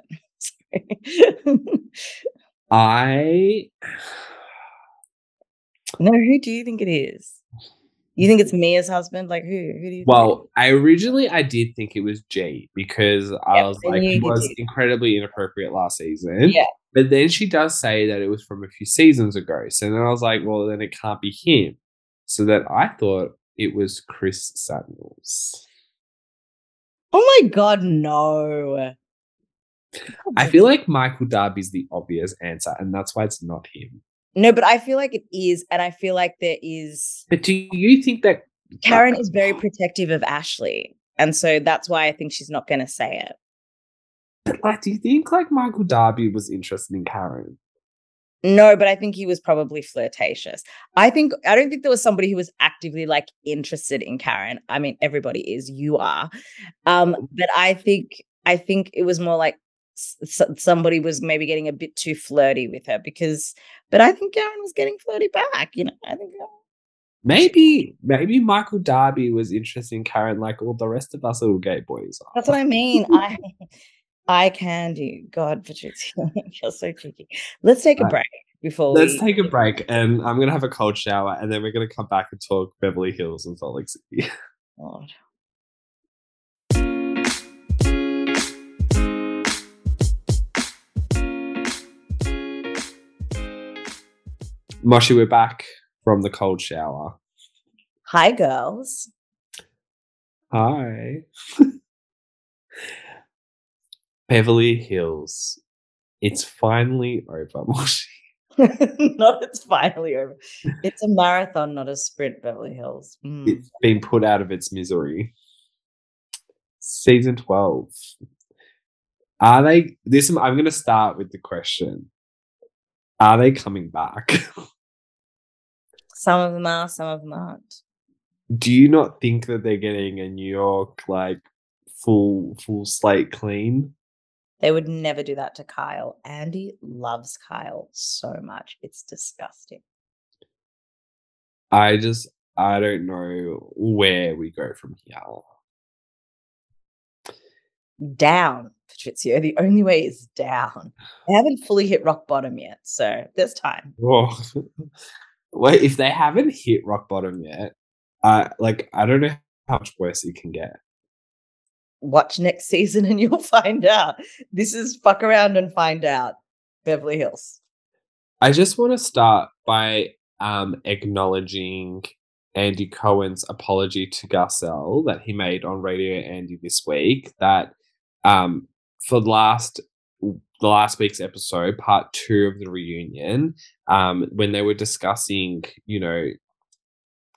I <sighs> no, who do you think it is? You think it's Mia's husband? Like who? Who do you think? well, I originally I did think it was G because I Yep, was like he was did. incredibly inappropriate last season. Yeah. But then she does say that it was from a few seasons ago. So then I was like, well, then it can't be him. So that I thought it was Chris Samuels. Oh my god, no. I feel like Michael Darby's the obvious answer, and that's why it's not him. No, but I feel like it is, and I feel like there is But do you think that Karen is very protective of Ashley. And so that's why I think she's not gonna say it. But like, do you think like Michael Darby was interested in Karen? No, but I think he was probably flirtatious. I think I don't think there was somebody who was actively like interested in Karen. I mean, everybody is. You are, um, but I think I think it was more like s- somebody was maybe getting a bit too flirty with her because. But I think Karen was getting flirty back. You know, I think. uh, Maybe, maybe Michael Darby was interested in Karen, like all the rest of us little gay boys are. That's what I mean. I I can do. God, Patricia, <laughs> you're so cheeky. Let's take a Right. break before Let's we. take a break, and I'm gonna have a cold shower, and then we're gonna come back and talk Beverly Hills and Salt Lake City. <laughs> God. Moshi, we're back from the cold shower. Hi, girls. Hi. <laughs> Beverly Hills. It's finally over, Moshi. <laughs> <laughs> not it's finally over. It's a marathon, not a sprint, Beverly Hills. Mm. It's been put out of its misery. Season 12. Are they this I'm gonna start with the question. Are they coming back? <laughs> Some of them are, some of them aren't. Do you not think that they're getting a New York like full full slate clean? They would never do that to Kyle. Andy loves Kyle so much. It's disgusting. I just I don't know where we go from here. Down, Patrizio. The only way is down. <sighs> I haven't fully hit rock bottom yet, so there's time. Well, if they haven't hit rock bottom yet, uh, like I don't know how much worse it can get. Watch next season and <laughs> you'll find out. This is fuck around and find out. Beverly Hills. I just want to start by um, acknowledging Andy Cohen's apology to Garcelle that he made on Radio Andy this week. That um, for the last the last week's episode, part two of the reunion, um, when they were discussing, you know,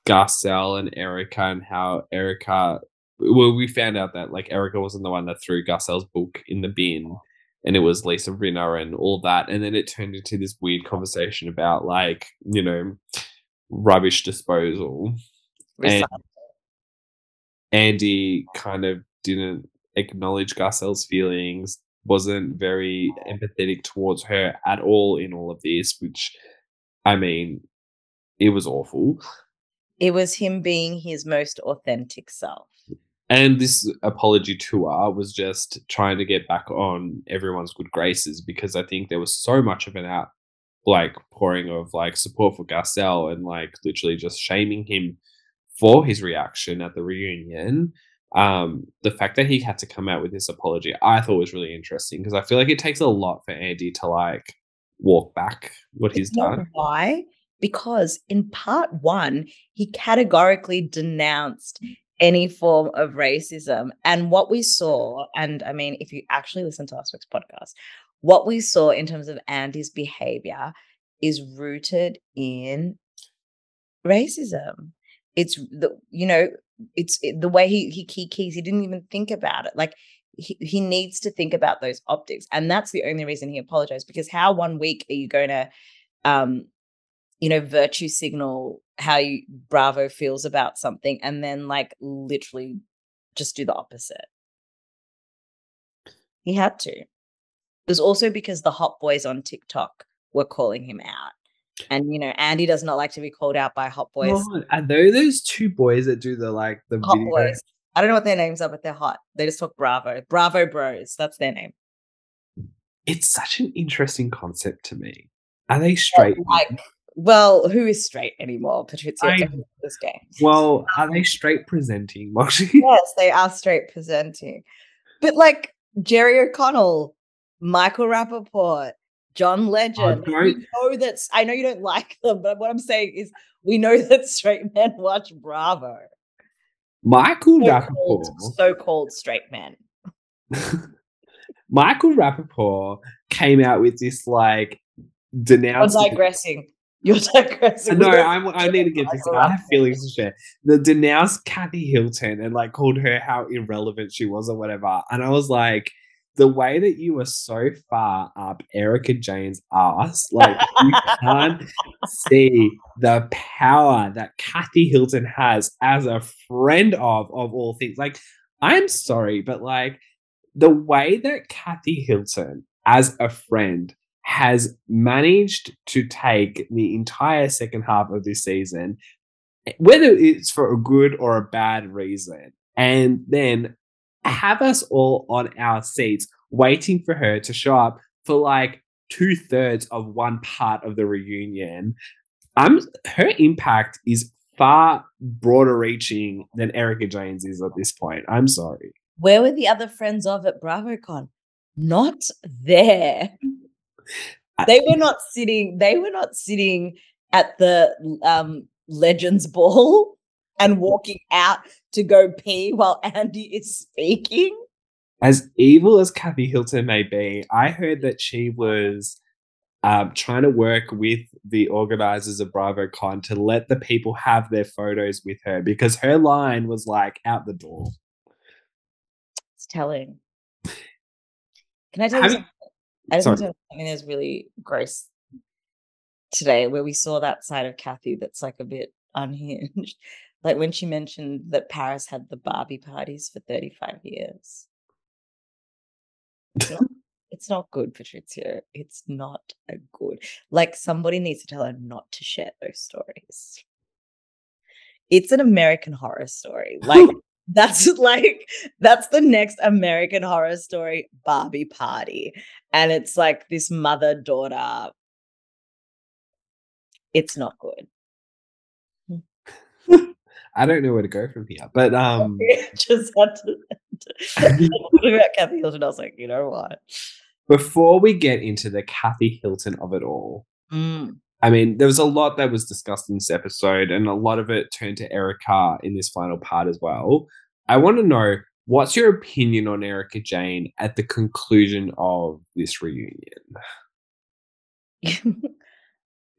Garcelle and Erika and how Erika, well, we found out that like Erika wasn't the one that threw Garcelle's book in the bin and it was Lisa Rinna and all that. And then it turned into this weird conversation about like, you know, rubbish disposal. And Andy kind of didn't acknowledge Garcelle's feelings, wasn't very empathetic towards her at all in all of this, which I mean, it was awful. It was him being his most authentic self. And this apology tour was just trying to get back on everyone's good graces because I think there was so much of an out like pouring of like support for Garcelle and like literally just shaming him for his reaction at the reunion. Um, the fact that he had to come out with this apology, I thought was really interesting because I feel like it takes a lot for Andy to like walk back what he's You know done. Why? Because in part one, he categorically denounced any form of racism. And what we saw, and I mean, if you actually listen to last week's podcast, what we saw in terms of Andy's behavior is rooted in racism. It's the, you know, it's it- the way he he key keys. He didn't even think about it. Like he, he needs to think about those optics, and that's the only reason he apologized. Because how one week are you going to, um, you know, virtue signal how you Bravo feels about something, and then like literally just do the opposite? He had to. It was also because the hot boys on TikTok were calling him out. And you know, Andy does not like to be called out by hot boys. Oh, are they those two boys that do the like the hot video? boys. I don't know what their names are, but they're hot. They just talk Bravo. Bravo Bros. That's their name. It's such an interesting concept to me. Are they straight? Like, well, who is straight anymore? Patrizia I- It's a- this game. Well, are they straight presenting? <laughs> Yes, they are straight presenting. But like Jerry O'Connell, Michael Rapaport, John oh, Legend, we know that's I know you don't like them, but what I'm saying is we know that straight men <laughs> watch Bravo. Michael So-called, Rapaport. so-called straight men. <laughs> Michael Rapaport came out with this like You're denouncing. <laughs> digressing. You're digressing. No, I'm, I need to get this. I have feelings to share. The denounced Kathy Hilton and like called her how irrelevant she was or whatever. And I was like, the way that you were so far up Erika Jayne's ass, like you <laughs> can't see the power that Kathy Hilton has as a friend of of all things. Like, I'm sorry, but like the way that Kathy Hilton, as a friend, has managed to take the entire second half of this season, whether it's for a good or a bad reason, and then have us all on our seats waiting for her to show up for like two thirds of one part of the reunion. I'm her impact is far broader reaching than Erika Jayne's is at this point. I'm sorry. Where were the other friends of at BravoCon? Not there. They were not sitting, they were not sitting at the um Legends Ball and walking out to go pee while Andy is speaking. As evil as Kathy Hilton may be, I heard that she was um, trying to work with the organizers of BravoCon to let the people have their photos with her because her line was like out the door. It's telling. Can I tell you something? I just want to tell you something that's really gross today where we saw that side of Kathy that's like a bit unhinged. Like when she mentioned that Paris had the Barbie parties for 35 years. It's not, <laughs> it's not good, Patrizia. It's not a good. Like somebody needs to tell her not to share those stories. It's an American horror story. Like <laughs> that's like that's the next American horror story Barbie party. And it's like this mother daughter. It's not good. I don't know where to go from here, but um, <laughs> just had to, <laughs> <laughs> about Kathy Hilton. I was like, you know what? Before we get into the Kathy Hilton of it all, mm. I mean, there was a lot that was discussed in this episode, and a lot of it turned to Erika in this final part as well. I want to know what's your opinion on Erika Jayne at the conclusion of this reunion?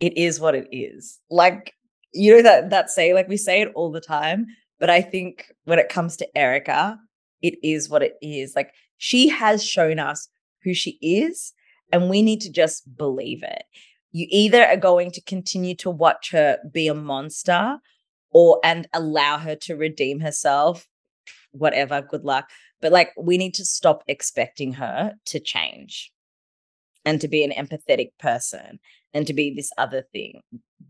it is what it is. Like you know that that say like we say it all the time but i think when it comes to erika it is what it is. Like she has shown us who she is and we need to just believe it. You either are going to continue to watch her be a monster or and allow her to redeem herself whatever good luck but like we need to stop expecting her to change and to be an empathetic person and to be this other thing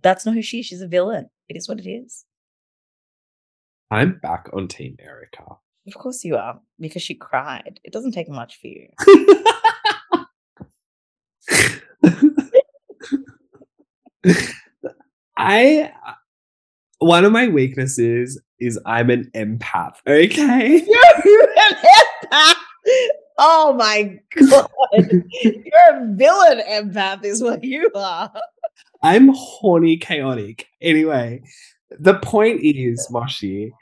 that's not who she is. She's a villain. It is what it is. I'm back on Team Erika. Of course you are, because she cried. It doesn't take much for you. I one of my weaknesses is I'm an empath. Okay. <laughs> You're an empath. Oh my god. <laughs> You're a villain empath, is what you are. I'm horny chaotic. Anyway, the point is, Moshi,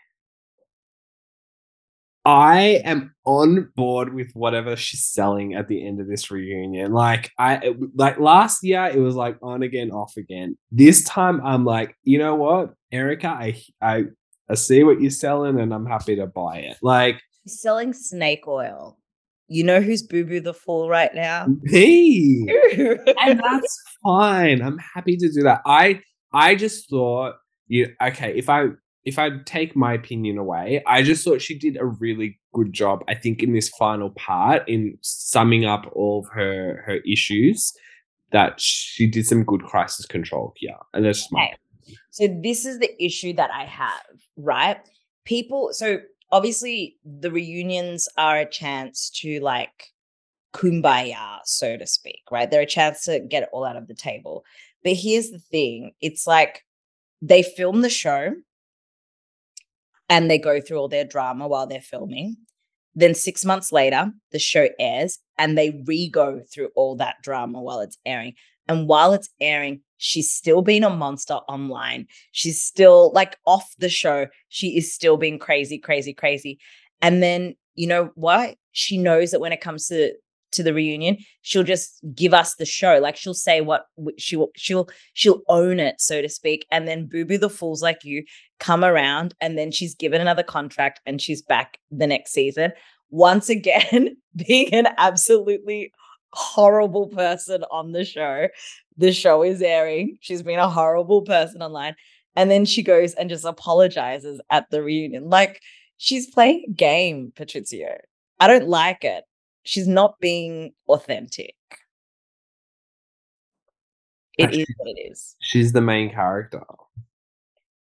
I am on board with whatever she's selling at the end of this reunion. Like I like last year it was like on again, off again. This time I'm like, you know what, Erika, I I I see what you're selling and I'm happy to buy it. Like selling snake oil. You know who's Boo Boo the Fool right now? Me. <laughs> and that's fine. I'm happy to do that. I I just thought you okay, if I if I take my opinion away, I just thought she did a really good job, I think, in this final part in summing up all of her her issues. That she did some good crisis control here. And that's my okay. So this is the issue that I have, right? People so obviously the reunions are a chance to like kumbaya, so to speak, right? They're a chance to get it all out of the table. But here's the thing it's like they film the show and they go through all their drama while they're filming. Then six months later, the show airs and they re go through all that drama while it's airing. And while it's airing, she's still being a monster online. She's still like off the show. She is still being crazy, crazy, crazy. And then, you know what? She knows that when it comes to to the reunion, she'll just give us the show. Like she'll say what she will, she'll she'll own it, so to speak. And then Boo Boo the fools like you come around, and then she's given another contract, and she's back the next season. once again <laughs> being an absolutely horrible person on the show. The show is airing. She's been a horrible person online. And then she goes and just apologizes at the reunion. Like she's playing a game, Patrizio. I don't like it. She's not being authentic. It is what it is. She's the main character.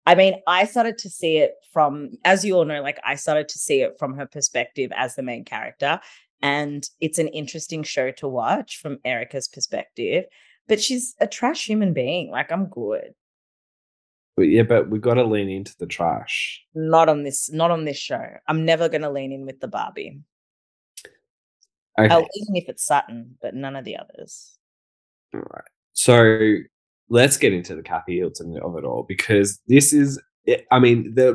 I mean, I started to see it from, as you all know, like I started to see it from her perspective as the main character. And it's an interesting show to watch from Erika's perspective. But she's a trash human being. Like, I'm good. But yeah, but we've got to lean into the trash. Not on this, not on this show. I'm never gonna lean in with the Barbie. Okay. I'll lean if it's Sutton, but none of the others. All right. So let's get into the Kathy Hilton of it all because this is it- I mean the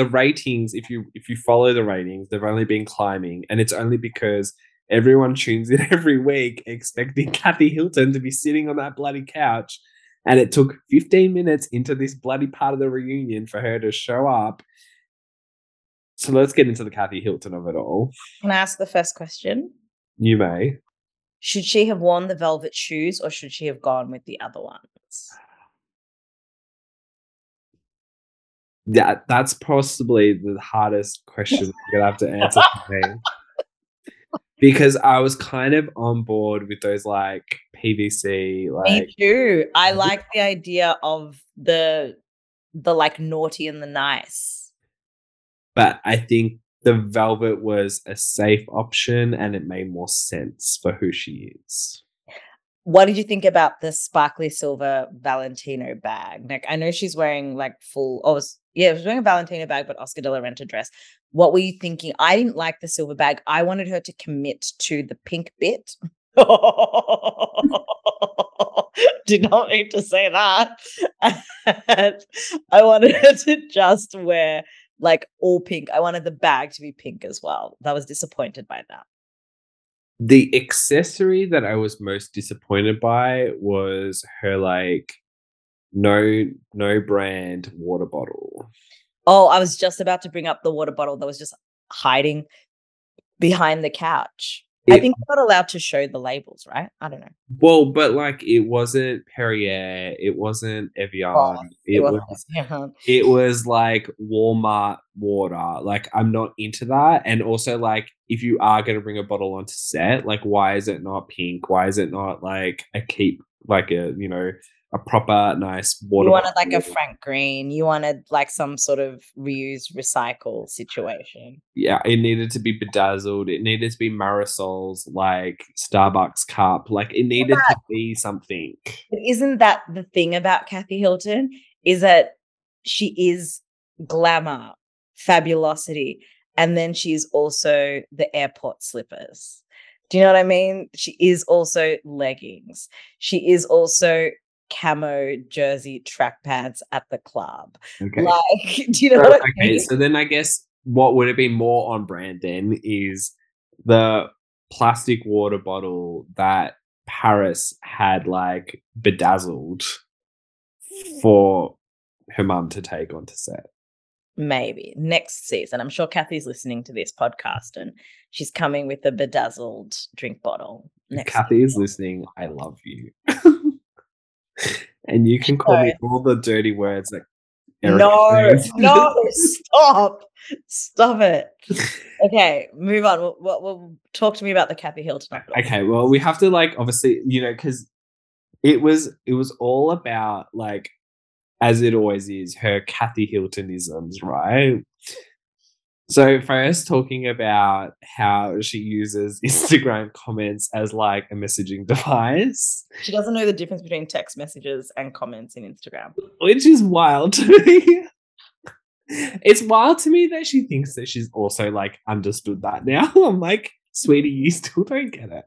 the ratings if you if you follow the ratings they've only been climbing and it's only because everyone tunes in <laughs> every week expecting Kathy Hilton to be sitting on that bloody couch and it took 15 minutes into this bloody part of the reunion for her to show up so let's get into the Kathy Hilton of it all Can I ask the first question? you may Should she have worn the velvet shoes or should she have gone with the other ones? Yeah, that's possibly the hardest question I'm gonna have to answer for me. <laughs> Because I was kind of on board with those like PVC, like Me too. I like the idea of the the like naughty and the nice. but I think the velvet was a safe option and it made more sense for who she is. What did you think about the sparkly silver Valentino bag? Like, I know she's wearing like full. Oh, yeah, she's wearing a Valentino bag, but Oscar de la Renta dress. What were you thinking? I didn't like the silver bag. I wanted her to commit to the pink bit. <laughs> Did not mean to say that. I wanted her to just wear like all pink. I wanted the bag to be pink as well. I was disappointed by that. The accessory that I was most disappointed by was her like no no brand water bottle. Oh, I was just about to bring up the water bottle that was just hiding behind the couch. I think not allowed to show the labels, right? I don't know. Well, but like it wasn't Perrier, it wasn't Evian, oh, it, was- was it was like Walmart water. Like I'm not into that. And also like if you are gonna bring a bottle onto set, like why is it not pink? Why is it not like a keep like a you know a proper nice water? You wanted like a? Frank Green. You wanted like some sort of reuse recycle situation. yeah, it needed to be bedazzled. It needed to be Marisol's like Starbucks cup. Like it needed to be something. But isn't that the thing about Kathy Hilton? Is that she is glamour, fabulosity, and then she's also the airport slippers. Do you know what I mean? She is also leggings. She is also camo jersey track pants at the club. Okay. Like, <laughs> do you know So, what I okay, mean? so then I guess what would have been more on brand then is the plastic water bottle that Paris had like bedazzled for her mum to take onto set. Maybe next season. I'm sure Kathy's listening to this podcast and she's coming with a bedazzled drink bottle. Next Kathy is listening, I love you. <laughs> and you can call me all the dirty words that Erika No, no, stop. Stop it. Okay, move on. We'll, we'll, we'll talk to me about the Kathy Hilton. of it all. okay well we have to like obviously you know because it was it was all about like as it always is her kathy hiltonisms right so first talking about how she uses <laughs> instagram comments as like a messaging device. She doesn't know the difference between text messages and comments in Instagram. which is wild to me. <laughs> It's wild to me that she thinks that she's also like understood that now. <laughs> I'm like sweetie you still don't get it.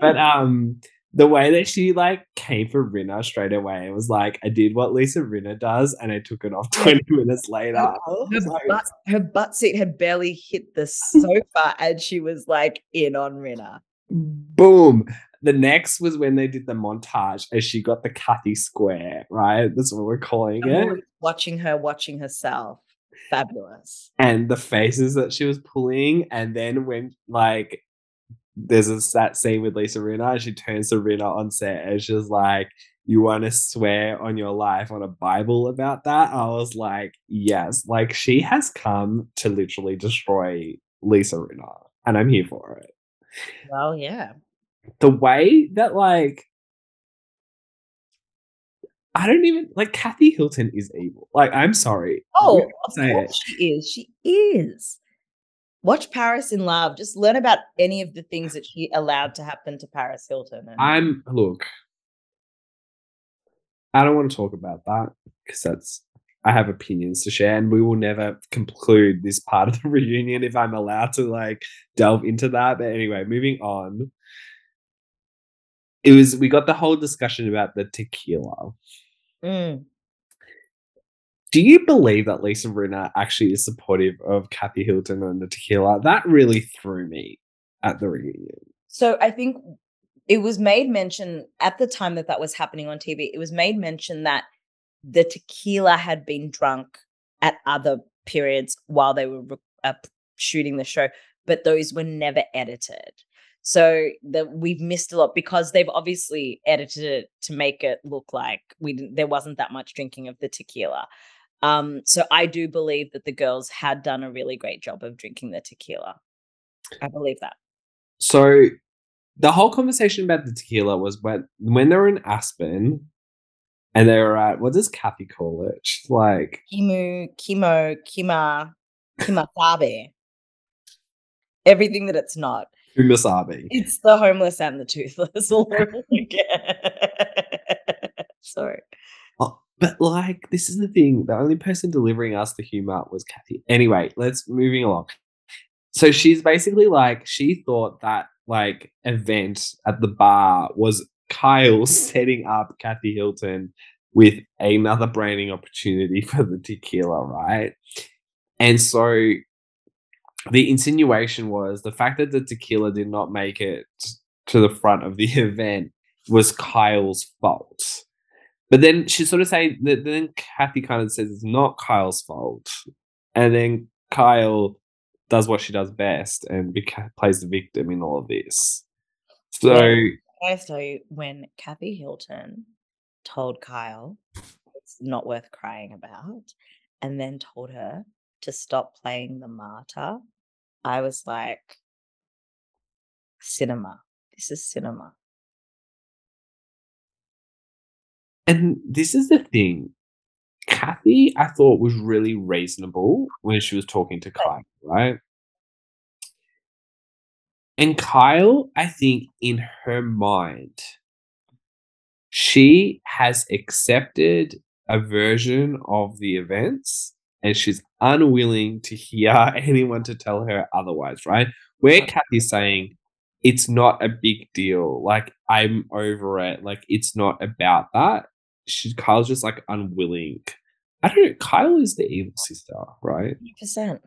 But um the way that she like came for Rinna straight away it was like I did what Lisa Rinna does and I took it off 20 minutes later. <laughs> Her, like, butt, her butt seat had barely hit the sofa and she was like in on Rinna. boom. The next was when they did the montage as she got the Kathy square, right? That's what we're calling it. watching her watching herself. Fabulous. and the faces that she was pulling. And then when like there's a that scene with Lisa Rinna, and she turns to Rinna on set and she's like, You want to swear on your life on a Bible about that? I was like, Yes, like she has come to literally destroy Lisa Rinna, and I'm here for it. Well, yeah. The way that like I don't even like Kathy Hilton is evil. Like, I'm sorry. Oh, of course she is. She is. Watch Paris in Love. Just learn about any of the things that she allowed to happen to Paris Hilton. And I'm look. I don't want to talk about that because that's I have opinions to share, and we will never conclude this part of the <laughs> reunion if I'm allowed to like delve into that. But anyway, moving on. It was we got the whole discussion about the tequila. Mm. Do you believe that Lisa Rinna actually is supportive of Kathy Hilton and the tequila? That really threw me at the reunion. So I think it was made mention at the time that that was happening on TV. It was made mention that the tequila had been drunk at other periods while they were uh, shooting the show, but those were never edited. So that we've missed a lot because they've obviously edited it to make it look like we didn't, there wasn't that much drinking of the tequila. Um, so I do believe that the girls had done a really great job of drinking the tequila. I believe that. So the whole conversation about the tequila was when when they were in Aspen and they were at what does Kathy call it? She's like Kimu, Kimo, Kima, Kimasabe. Everything that it's not. Umasabi. It's the homeless and the toothless <laughs> all over again. <laughs> Sorry. Oh, but like this is the thing. The only person delivering us the humor was Kathy. Anyway, let's moving along. So she's basically like she thought that like event at the bar was Kyle <laughs> setting up Kathy Hilton with another branding opportunity for the tequila, right? And so the insinuation was the fact that the tequila did not make it to the front of the <laughs> event was Kyle's fault. But then she sort of saying that then Kathy kind of says it's not Kyle's fault. And then Kyle does what she does best and beca- plays the victim in all of this. So Yeah. You, when Kathy Hilton told Kyle it's not worth crying about, and then told her to stop playing the martyr, I was like, cinema. This is cinema. And this is the thing. Kathy, I thought was really reasonable when she was talking to Kyle, right? And Kyle, I think in her mind, she has accepted a version of the events and she's unwilling to hear <laughs> anyone to tell her otherwise, right? Where Kathy's saying, it's not a big deal. Like, I'm over it. Like, it's not about that. She, Kyle's just like unwilling. I don't know. Kyle is the evil sister, right? 100%.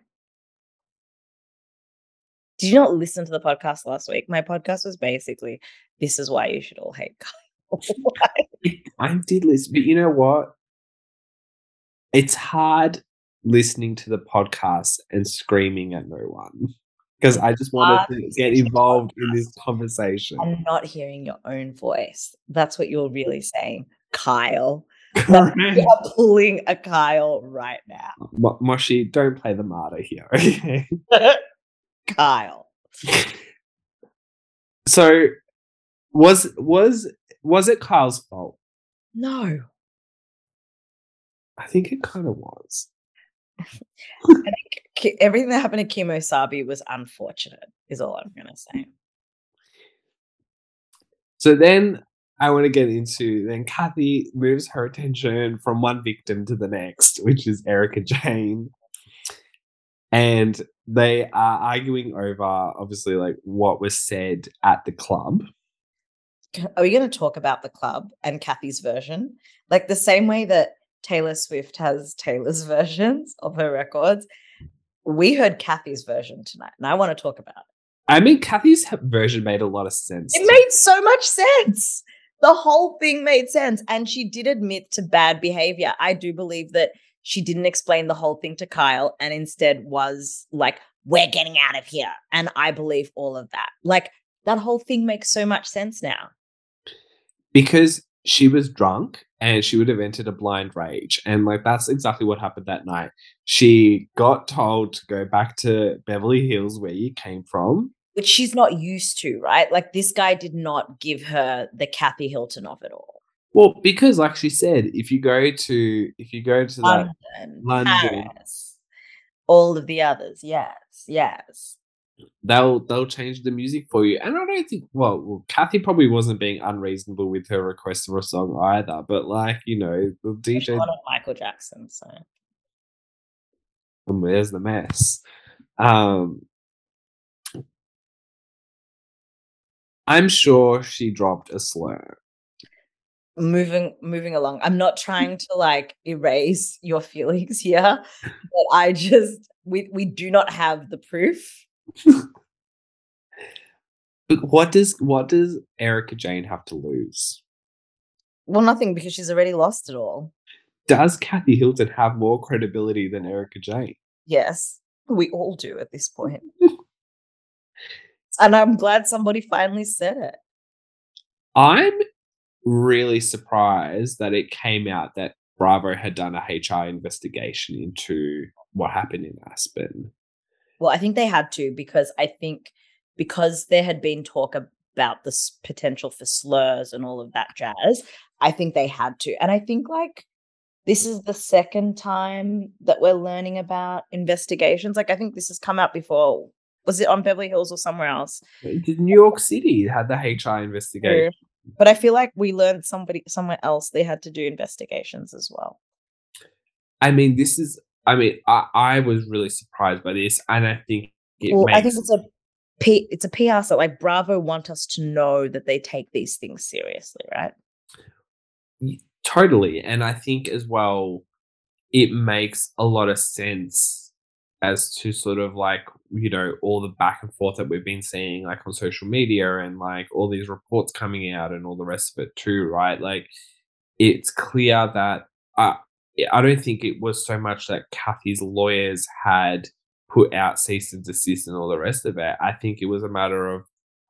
Did you not listen to the podcast last week? My podcast was basically, this is why you should all hate Kyle. <laughs> I did listen, but you know what? It's hard listening to the podcast and screaming at no one because I just wanted to get involved in this conversation. and not hearing your own voice. That's what you're really saying, Kyle. <laughs> Like, Correct. are pulling a Kyle right now. Uh, Mo- Moshi, don't play the martyr here. Okay. <laughs> <laughs> Kyle. so was was was it Kyle's fault? No. I think it kind of was. I think everything that happened to Kim Sabi was unfortunate, is all I'm going to say. So then I want to get into then Kathy moves her attention from one victim to the next, which is Erika <laughs> Jayne. And they are arguing over obviously like what was said at the club. Are we going to talk about the club and Kathy's version? Like the same way that Taylor Swift has Taylor's <laughs> versions of her records. We heard Kathy's version tonight, and I want to talk about it. I mean, Kathy's version made a lot of sense. It made so much sense. The whole thing made sense. And she did admit to bad behavior. I do believe that she didn't explain the whole thing to Kyle and instead was like, we're getting out of here. And I believe all of that. Like that whole thing makes so much sense now. Because she was drunk and she would have entered a blind rage. And like that's exactly what happened that night. She got told to go back to Beverly Hills where you came from. Which she's not used to, right? Like this guy did not give her the Kathy Hilton of it all. Well, because like she said, if you go to if you go to London, that London, Paris, all of the others, yes, yes. they'll they'll change the music for you. And I don't think well, well, Kathy probably wasn't being unreasonable with her request for a song either. But like you know, the DJ Michael Jackson, so and there's the mess. Um, I'm sure she dropped a slur. moving moving along. I'm not trying to like erase your feelings <laughs> here, <laughs> but I just we we do not have the proof. But what does what does Erika Jayne have to lose? Well, nothing because she's already lost it all. Does Kathy Hilton have more credibility than Erika Jayne? Yes, we all do at this point. <laughs> and I'm glad somebody finally said it. I'm really surprised that it came out that Bravo had done a HR investigation into what happened in Aspen. Well, I think they had to because I think because there had been talk about this potential for slurs and all of that jazz, I think they had to. And I think like this is the second time that we're learning about investigations. Like I think this has come out before. Was it on Beverly Hills or somewhere else? New York City had the HR investigation? But I feel like we learned somebody somewhere else they had to do investigations as well. I mean, this is. I mean, I, I was really surprised by this, and I think it well, makes. I think it's a P, it's a PR so like Bravo want us to know that they take these things seriously, right? Totally. And I think as well, it makes a lot of sense as to sort of like, you know, all the back and forth that we've been seeing like on social media and like all these reports coming out and all the rest of it too, right? Like it's clear that uh, I don't think it was so much that Kathy's lawyers had put out cease and desist and all the rest of it. I think it was a matter of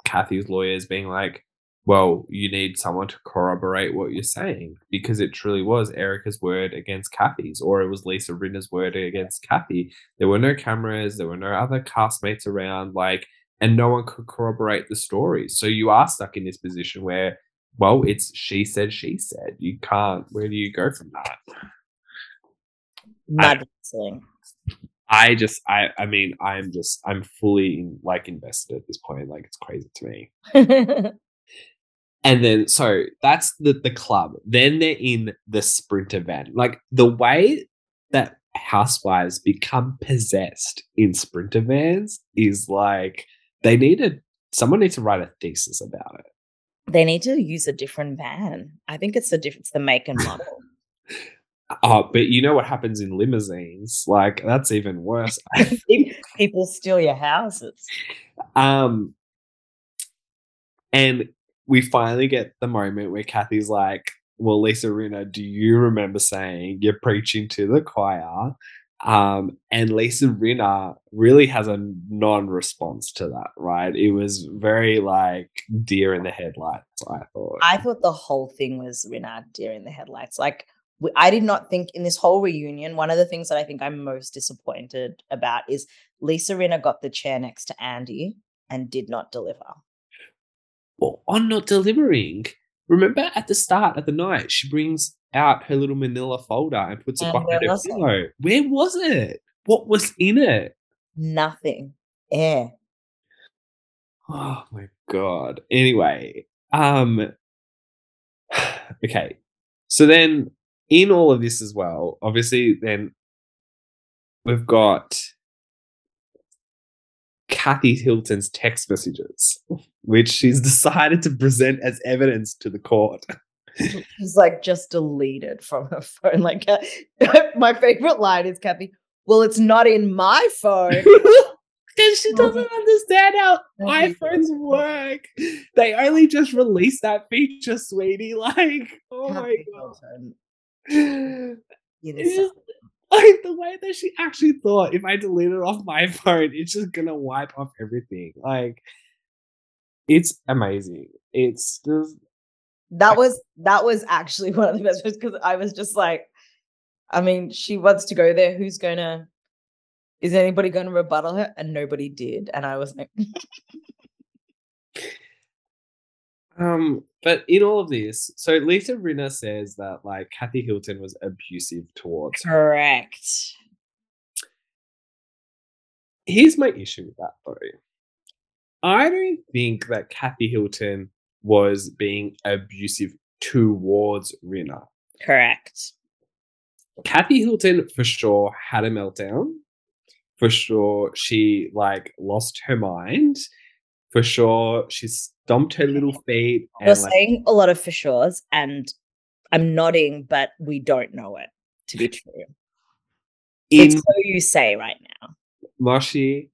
Kathy's lawyers being like, well, you need someone to corroborate what you're saying because it truly was Erika's word against Kathy's, or it was Lisa Rinna's word against Kathy. There were no cameras, there were no other castmates around, like, and no one could corroborate the story. So you are stuck in this position where, well, it's she said, she said. You can't, where do you go from that? Mad. I just, I, I mean, I'm just, I'm fully like invested at this point. Like, it's crazy to me. <laughs> And then so that's the the club. Then they're in the sprinter van. Like the way that housewives become possessed in sprinter vans is like they need a someone needs to write a thesis about it. they need to use a different van. I think it's the difference the make and model. <laughs> Oh, but you know what happens in limousines? Like that's even worse. <laughs> People steal your houses. um and we finally get the moment where Kathy's like, Well, Lisa Rinna, do you remember saying you're preaching to the choir? Um, and Lisa Rinna really has a non-response to that, right? It was very like deer in the headlights, I thought. I thought the whole thing was Rinna deer in the headlights. Like I did not think in this whole reunion, one of the things that I think I'm most disappointed about is Lisa Rinna got the chair next to Andy and did not deliver. Well, on not delivering. Remember at the start of the night, she brings out her little manila folder and puts it And behind where her was it? pillow. Where was it? What was in it? Nothing. Air. Oh my god. Anyway, um <sighs> okay. So then in all of this as well, obviously then we've got Kathy Hilton's text messages, which she's <laughs> decided to present as evidence to the court. <laughs> She's like just deleted from her phone. Like uh, <laughs> my favorite line is Kathy. Well, it's not in my phone. Because she doesn't understand how iPhones work. They only just released that feature, sweetie. Like, oh my god. Hilton, you this Like the way that she actually thought if I delete it off my phone, it's just gonna wipe off everything. Like it's amazing. It's just That was that was actually <laughs> one of the best because I was just like, I mean, she wants to go there. Who's gonna? Is anybody going to rebuttal her? And nobody did. And I was like, um, but in all of this, so Lisa Rinna says that like Kathy Hilton was abusive towards her. correct. Here's my issue with that though. I don't think that Kathy Hilton was being abusive towards Rinna. Correct. Kathy Hilton for sure had a meltdown. For sure, she like lost her mind. For sure, she stomped her little feet and You're like, saying a lot of for sures, and I'm nodding, but we don't know it to be true. in it's so you say right now. Moshi,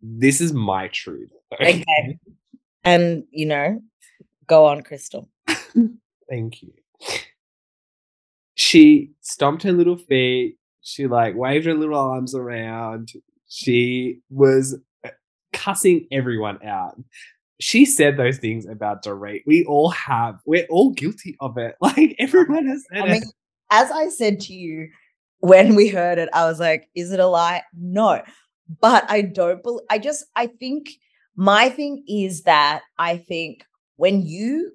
this is my truth. Okay. And you know, go on, Crystal. Thank you. She stomped her little feet. She like waved her little arms around. She was uh, cussing everyone out. She said those things about Dorit. We all have. We're all guilty of it. <laughs> Like everyone has said I it. mean, as I said to you when we heard it, I was like, is it a lie? No. But I don't believe, I just, I think my thing is that I think when you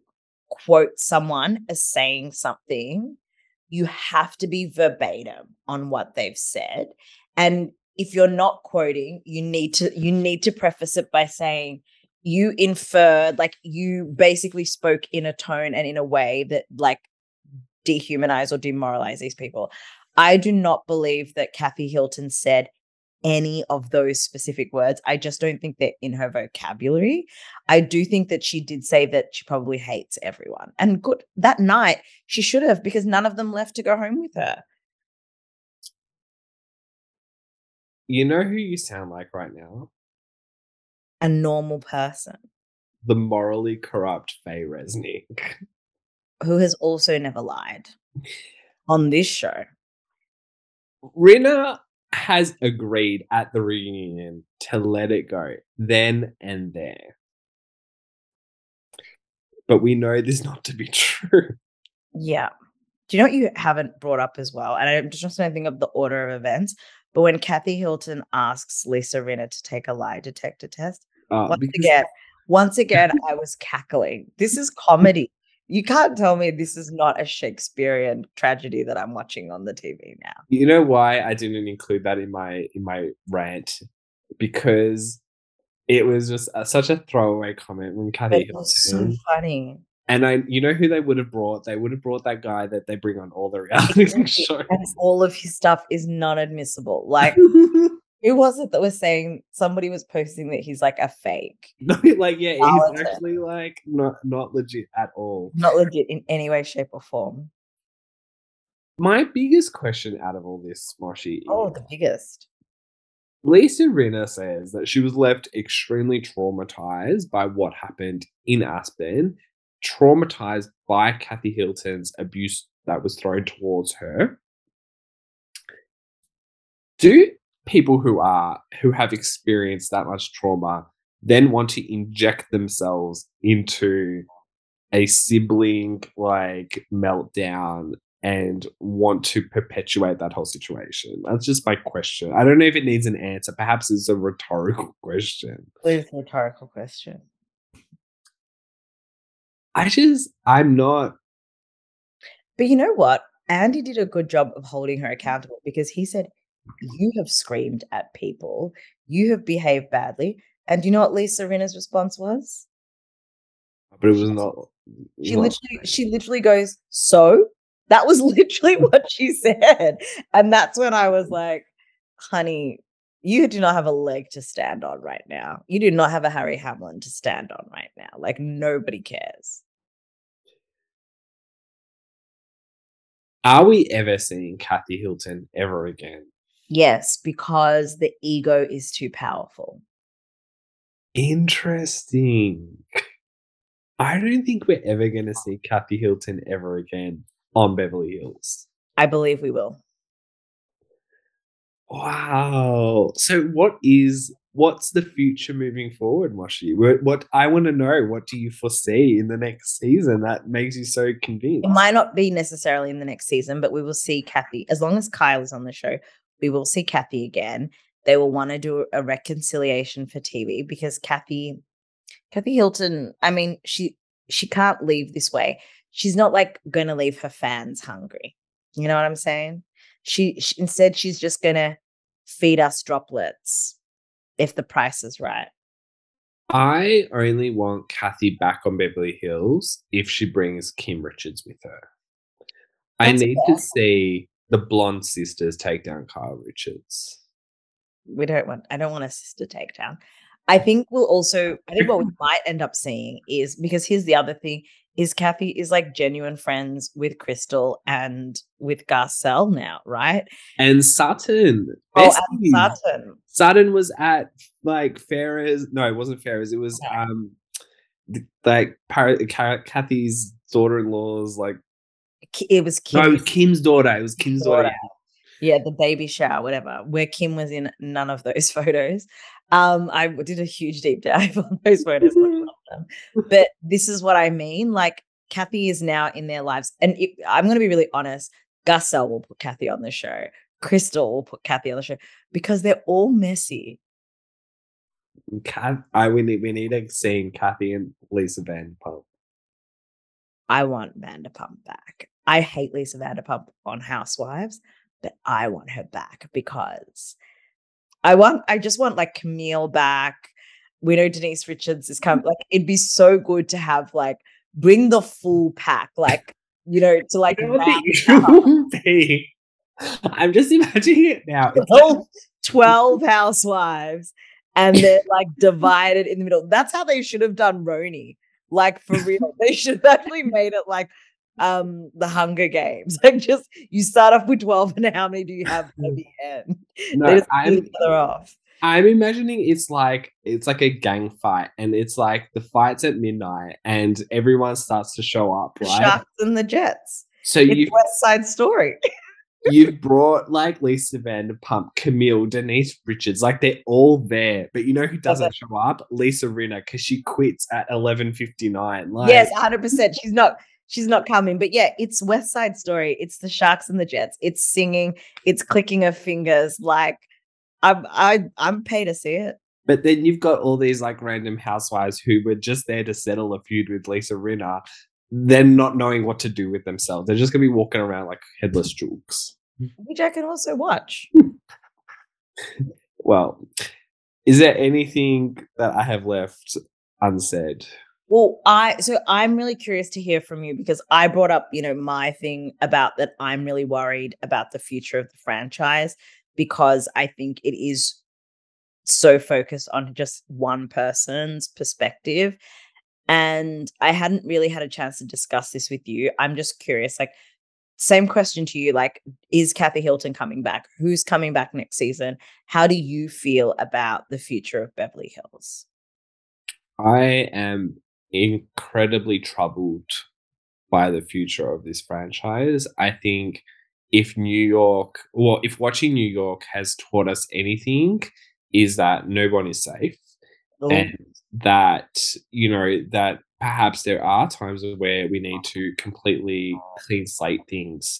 quote someone as saying something, you have to be verbatim on what they've said. And if you're not quoting, you need to you need to preface it by saying you inferred like you basically spoke in a tone and in a way that like dehumanize or demoralize these people. I do not believe that Kathy Hilton said any of those specific words. I just don't think they're in her vocabulary. I do think that she did say that she probably hates everyone. And good that night, she should have because none of them left to go home with her. you know who you sound like right now? A normal person The morally corrupt Faye Resnick. who has also never lied on this show. Rinna has agreed at the reunion to let it go then and there. But we know this not to be <laughs> true. Yeah. Do you know what you haven't brought up as well? And I'm just trying to think of the order of events. But when Kathy Hilton asks Lisa Rinna to take a lie detector test, Uh, once because- again, once again, I was cackling. This is <laughs> comedy. You can't tell me this is not a Shakespearean tragedy that I'm watching on the TV now. you know why I didn't include that in my in my rant because it was just a, such a throwaway comment from Kathy it was so funny. And I, you know who they would have brought? They would have brought that guy that they bring on all the <laughs> reality shows. And all of his stuff is non admissible. Like, <laughs> who was it that was saying somebody was posting that he's like a fake? <laughs> no, like yeah, he's actually like not not legit at all. Not legit in any way, shape, or form. My biggest question out of all this, Moshi, Oh, the biggest. Lisa Rinna says that she was left extremely traumatized by what happened in Aspen, traumatized by Kathy Hilton's abuse that was thrown towards her. Do people who are who have experienced that much trauma then want to inject themselves into a sibling like meltdown and want to perpetuate that whole situation? That's just my question. I don't know if it needs an answer. Perhaps it's a rhetorical <laughs> question. It's a rhetorical question. I just, I'm not. But you know what? Andy did a good job of holding her accountable because he said, You have screamed at people, you have behaved badly. And do you know what Lisa Rinna's response was? But it was not. She not- literally she literally goes, So? That was <laughs> literally <laughs> what she said. And that's when I was like, honey, you do not have a leg to stand on right now. You do not have a Harry Hamlin to stand on right now. Like nobody cares. Are we ever seeing Kathy Hilton ever again? Yes, because the ego is too powerful. Interesting. I don't think we're ever going to see Kathy Hilton ever again on Beverly Hills. I believe we will. Wow. So what is what's the future moving forward, Moshi? What, what I want to know, what do you foresee in the next season that makes you so convinced? It might not be necessarily in the next season, but we will see Kathy as long as Kyle is on the show. We will see Kathy again. They will want to do a reconciliation for TV because Kathy, Kathy Hilton. I mean, she she can't leave this way. She's not like going to leave her fans hungry. You know what I'm saying? She, she instead she's just going to feed us droplets if the price is right. I only want Kathy back on Beverly Hills if she brings Kim Richards with her. I need to see the blonde sisters take down Kyle Richards. We don't want I don't want a sister takedown. I think we'll also I think what we <laughs> might end up seeing is because here's the other thing is Kathy is like genuine friends with Crystal and with Garcelle now, right? And Sutton. Oh, and Sutton. Sutton was at like Farrah's. No, it wasn't Farrah's. It was um like Kathy's daughter-in-law's like. It was Kim. No, it was Kim's daughter. It was Kim's daughter. daughter. Yeah, the baby shower, whatever, where Kim was in none of those <laughs> photos. Um, I did a huge deep dive <laughs> on those photos, but this is what I mean. Like Kathy is now in their lives, and it, I'm going to be really honest. Garcelle will put Kathy on the show. Crystal will put Kathy on the show because they're all messy. Cat, I we need we need a scene Kathy and Lisa Vanderpump. I want Vanderpump back. I hate Lisa Vanderpump on Housewives, but I want her back because I want I just want like Camille back. We know Denise Richards is mm. coming. Like it'd be so good to have like bring the full pack, like you know, to like. <laughs> I'm just imagining it now. 12, 12 housewives and they're like divided in the middle. That's how they should have done Roni. Like for real. they should have actually made it like um the Hunger Games. <laughs> Like just you start off with 12 and how many do you have at the end? <laughs> No, I'm, each other off. I'm imagining it's like it's like a gang fight and it's like the fights at midnight and everyone starts to show up, right? Sharks and the Jets. So you West Side Story. <laughs> you've brought like Lisa Vanderpump, Camille, Denise Richards, like they're all there. But you know who doesn't show up? Lisa Rinna, because she quits at eleven fifty nine. Like, yes, hundred percent. She's not she's not coming. But yeah, it's West Side Story. It's the Sharks and the Jets. It's singing. It's clicking of fingers. Like I'm, I, I'm paid to see it. But then you've got all these like random housewives who were just there to settle a feud with Lisa Rinna, then not knowing what to do with themselves. They're just gonna be walking around like headless jewels. Which I can also watch. <laughs> well, is there anything that I have left unsaid? Well, I so I'm really curious to hear from you because I brought up, you know, my thing about that I'm really worried about the future of the franchise because I think it is so focused on just one person's perspective. And I hadn't really had a chance to discuss this with you. I'm just curious, like, same question to you like is kathy hilton coming back who's coming back next season how do you feel about the future of beverly hills i am incredibly troubled by the future of this franchise. I think if New York, or if watching New York has taught us anything, is that no one is safe. And that, you know, that perhaps there are times where we need to completely clean slate things.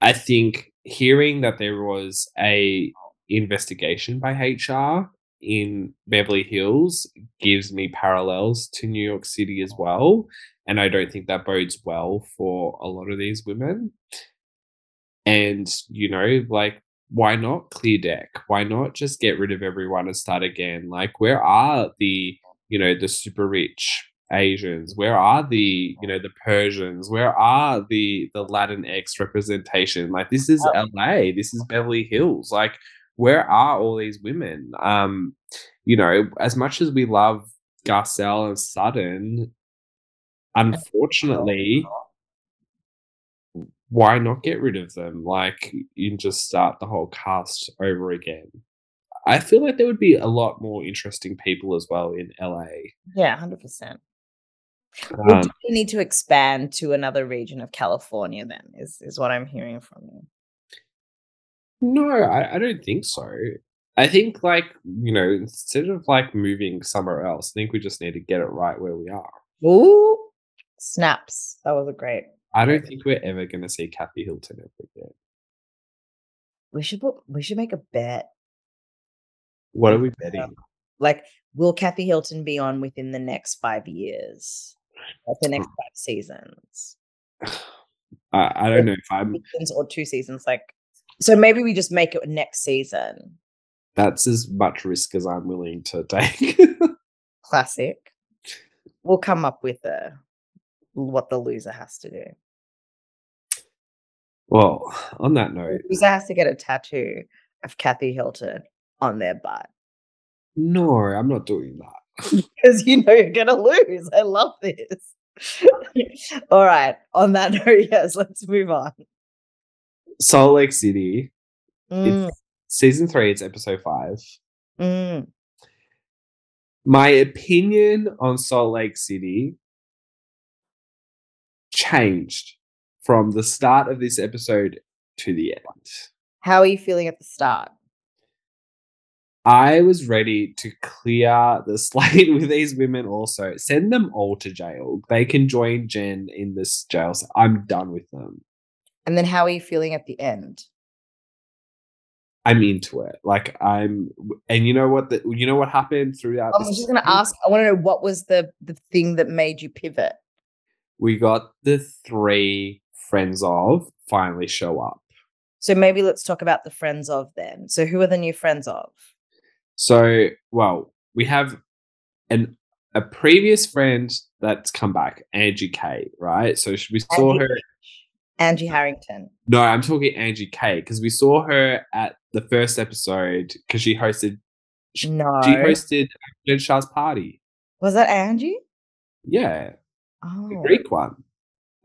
I think hearing that there was a investigation by HR in Beverly Hills gives me parallels to New York City as well. And I don't think that bodes well for a lot of these women. And, you know, like, why not clear deck? Why not just get rid of everyone and start again? Like, where are the, you know, the super rich Asians? Where are the, you know, the Persians? Where are the the Latin X representation? Like, this is LA. This is Beverly Hills. Like, where are all these women? Um, you know, as much as we love Garcelle and Sutton, unfortunately, why not get rid of them? Like, you just start the whole cast over again. I feel like there would be a lot more interesting people as well in LA. Yeah, hundred percent. Um, we need to expand to another region of California. Then is is what I'm hearing from you. No, I, I don't think so. I think like, you know, instead of like moving somewhere else, I think we just need to get it right where we are. Ooh, snaps. That was a great. I don't think we're ever gonna see Kathy Hilton ever again. We should put, we should make a bet. What are we betting? Like, will Kathy Hilton be on within the next five years? Like the next hmm. five seasons? <sighs> I, I don't know if I'm Seasons or two seasons? Like, so maybe we just make it next season. that's as much risk as I'm willing to take. <laughs> Classic. We'll come up with a what the loser has to do. well, on that note, The loser has to get a tattoo of Kathy Hilton on their butt. no, I'm not doing that. <laughs> because you know you're gonna lose. I love this. <laughs> All right. On that note, yes, let's move on. Salt Lake City, Mm, season three, it's episode five. mm. My opinion on Salt Lake City changed from the start of this episode to the end. How are you feeling at the start? I was ready to clear the slate <laughs> with these women also. Send them all to jail. They can join Jen in this jail. cell. I'm done with them. And then how are you feeling at the end? I'm into it. Like I'm and you know what the you know what happened throughout I was just gonna ask. I want to know what was the the thing that made you pivot. We got the three friends of finally show up. So maybe let's talk about the friends of then. So who are the new friends of? So, well, we have an a previous friend that's come back, Angie K, right? So we saw Angie her. Angie Harrington. No, I'm talking Angie K because we saw her at the first episode because she hosted. sh- No. She hosted Jen Shah's party. Was that Angie? Yeah, oh. the Greek one.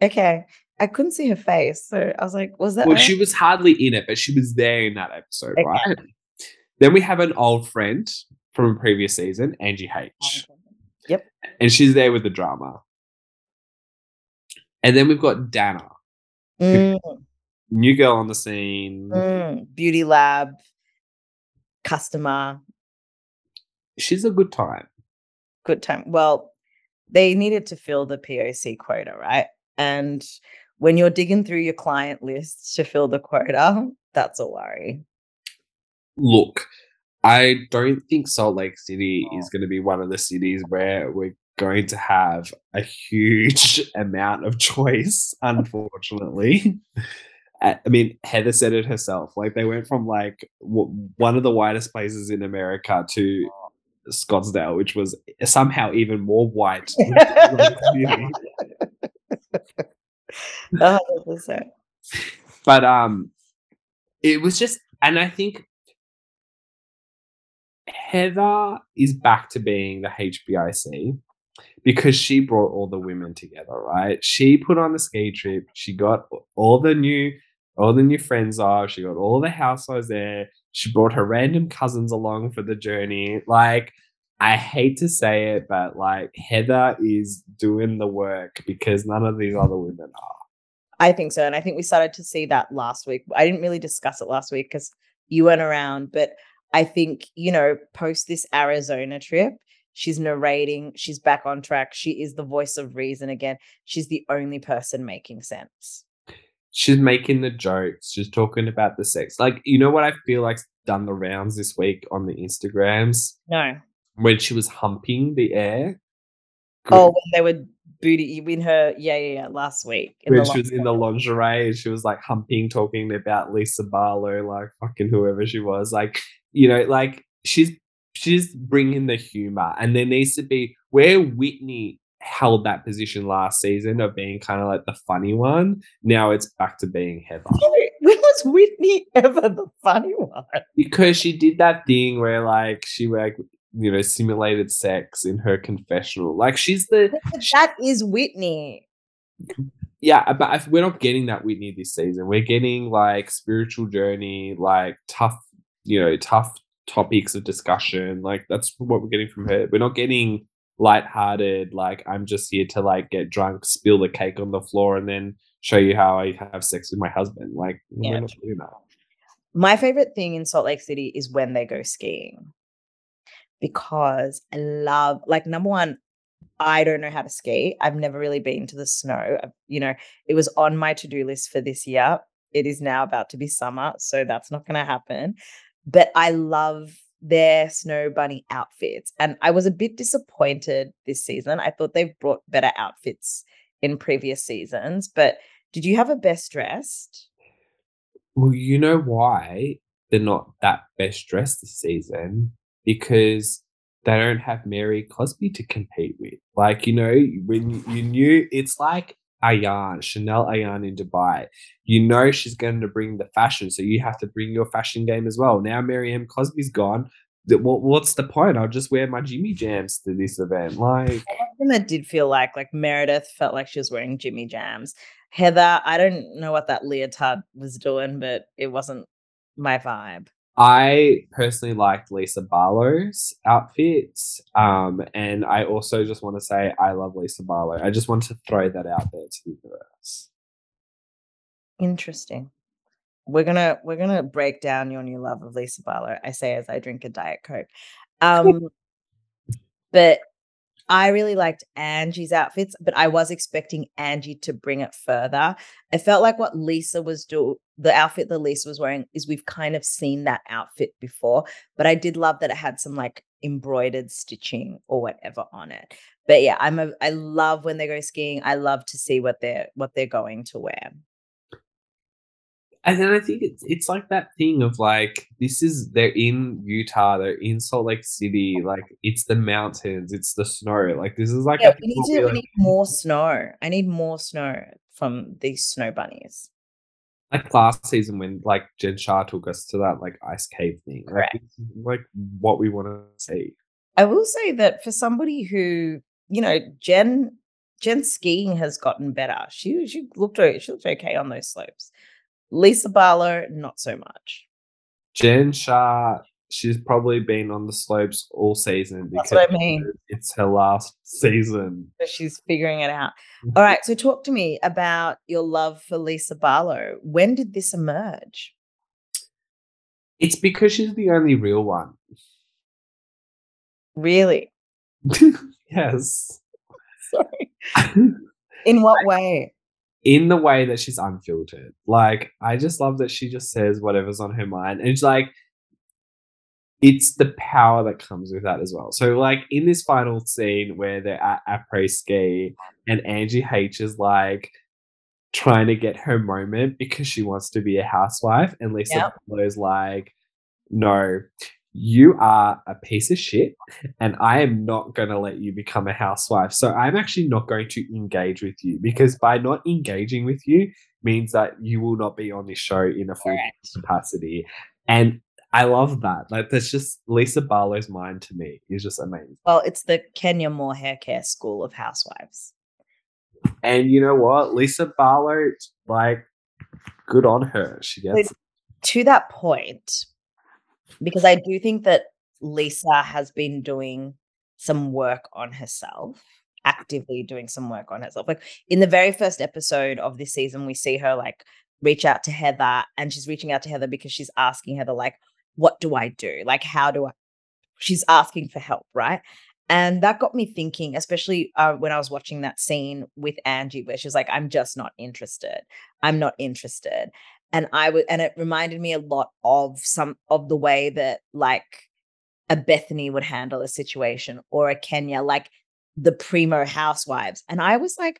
okay. I couldn't see her face, so I was like, "Was that?" Well, she was hardly in it, but she was there in that episode, Okay. right? Then we have an old friend from a previous season, Angie H. Yep, and she's there with the drama. And then we've got Dana, Mm, new girl on the scene. mm, beauty lab, customer, She's a good time. good time. Well, they needed to fill the POC quota, right? And when you're digging through your client list to fill the quota, that's a worry. Look, I don't think Salt Lake City is going to be one of the cities where we're going to have a huge <laughs> amount of choice, <laughs> unfortunately. I mean, Heather said it herself. Like, they went from like w- one of the whitest places in America to Scottsdale, which was somehow even more white. <laughs> But um it was just and i think heather is back to being the hbic because she brought all the women together right? She put on the ski trip. She got all the new all the new friends off. She got all the housewives there. She brought her random cousins along for the journey. Like i hate to say it but like heather is doing the work because none of these other women are. I think so. And I think we started to see that last week. I didn't really discuss it last week because you weren't around, but I think, you know, post this Arizona trip, she's narrating, she's back on track. She is the voice of reason again. She's the only person making sense. she's making the jokes. She's talking about the sex. Like, you know what I feel like's done the rounds this week on the Instagrams No. when she was humping the air. Oh, when they were booty in her, yeah, yeah, yeah, last week. in when the she was in the lingerie and she was like humping, talking about Lisa Barlow, like fucking whoever she was. Like, you know, like she's she's bringing the humor, and there needs to be where Whitney held that position last season of being kind of like the funny one. Now it's back to being Heather. When was Whitney ever the funny one? because she did that thing where like she like you know simulated sex in her confessional like she's the That is Whitney. yeah uh, but if we're not getting that whitney this season we're getting like spiritual journey like tough you know tough topics of discussion like that's what we're getting from her we're not getting lighthearted like i'm just here to like get drunk spill the cake on the floor and then show you how i have sex with my husband like Yeah, we're not doing that My favorite thing in Salt Lake City is when they go skiing because I love, like, number one, I don't know how to ski. I've never really been to the snow. You know, it was on my to do list for this year. It is now about to be summer, so that's not going to happen. But I love their snow bunny outfits. And I was a bit disappointed this season. I thought they've brought better outfits in previous seasons. But did you have a best dressed? Well, you know why they're not that best dressed this season? Because they don't have Mary Cosby to compete with. Like, you know, when you knew it's like Ayan, Chanel Ayan in Dubai. You know she's going to bring the fashion, so you have to bring your fashion game as well. Now Mary M. Cosby's gone. What, what's the point? I'll just wear my Jimmy Jams to this event. Like, it did feel like like Meredith felt like she was wearing Jimmy Jams. Heather, I don't know what that leotard was doing, but it wasn't my vibe. I personally liked Lisa Barlow's outfits. Um, and I also just want to say I love Lisa Barlow. I just want to throw that out there to the universe. Interesting. We're gonna we're gonna break down your new love of Lisa Barlow. I say as I drink a Diet Coke. Um, but I really liked Angie's outfits, but I was expecting Angie to bring it further. I felt like what Lisa was doing, the outfit that Lisa was wearing, is we've kind of seen that outfit before. But I did love that it had some like embroidered stitching or whatever on it. But yeah, I'm a I love when they go skiing. I love to see what they're what they're going to wear. And then I think it's it's like that thing of like this is they're in Utah, they're in Salt Lake City, like it's the mountains, it's the snow. Like this is like yeah, we, need, to, we like, need more snow. I need more snow from these snow bunnies. Like last season when like Jen Shah took us to that like ice cave thing. Correct. Like, like what we want to see. I will say that for somebody who, you know, Jen Jen skiing has gotten better. She she looked she looked okay on those slopes. Lisa Barlow, not so much. Jen Shah, she's probably been on the slopes all season because I mean. it's her last season. So she's figuring it out. Mm-hmm. All right, so talk to me about your love for Lisa Barlow. When did this emerge? It's because she's the only real one. Really? <laughs> yes. <laughs> Sorry. In what <laughs> way? In the way that she's unfiltered. Like, I just love that she just says whatever's on her mind. And it's like, it's the power that comes with that as well. So, like, in this final scene where they're at après ski and Angie H is like trying to get her moment because she wants to be a housewife, and Lisa yep. like, no, you are a piece of shit and I am not going to let you become a housewife. So I'm actually not going to engage with you because by not engaging with you means that you will not be on this show in a full capacity. And I love that. Like that's just Lisa Barlow's mind to me is just amazing. Well, it's the Kenya Moore hair care school of housewives. And you know what? Lisa Barlow, like, good on her. She gets to that point because I do think that Lisa has been doing some work on herself, actively doing some work on herself. Like in the very first episode of this season, we see her like reach out to Heather, and she's reaching out to Heather because she's asking Heather, like, what do I do? Like, how do I? She's asking for help, right? And that got me thinking, especially uh, when I was watching that scene with Angie, where she's like, I'm just not interested. I'm not interested and I would and it reminded me a lot of some of the way that like a Bethany would handle a situation or a Kenya, like the primo housewives. And I was like,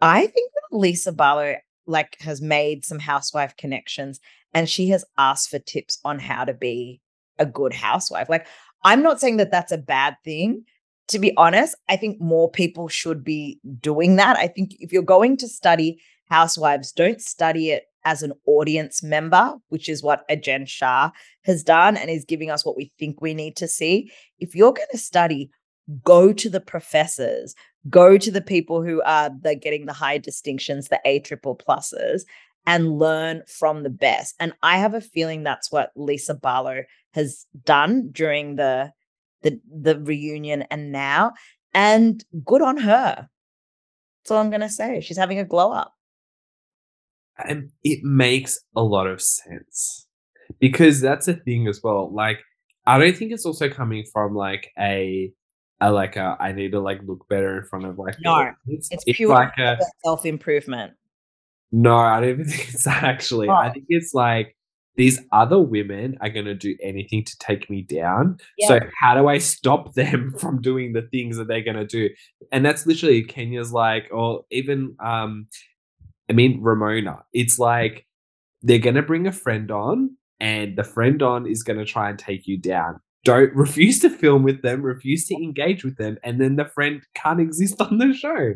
I think that Lisa Barlow like has made some housewife connections and she has asked for tips on how to be a good housewife. Like, I'm not saying that that's a bad thing. To be honest, I think more people should be doing that. I think if you're going to study housewives, don't study it as an audience member, which is what Jen Shah has done and is giving us what we think we need to see. If you're going to study, go to the professors, go to the people who are the getting the high distinctions, the A triple pluses, and learn from the best. And I have a feeling that's what Lisa Barlow has done during the the, the reunion and now. And good on her. That's all I'm gonna say. She's having a glow up and it makes a lot of sense. because that's a thing as well. Like, I don't think it's also coming from like a, a like a I need to like look better in front of like No, it's, It's, it's pure like a self improvement. no, I don't even <laughs> think it's that actually. I think it's like these other women are gonna do anything to take me down. So how do I stop <laughs> them from doing the things that they're gonna do? And that's literally Kenya's like, or even um, I mean Ramona. It's like they're gonna bring a friend on, and the friend on is gonna try and take you down. Don't <laughs> refuse to film with them, refuse to engage with them, and then the friend can't exist <laughs> on the show.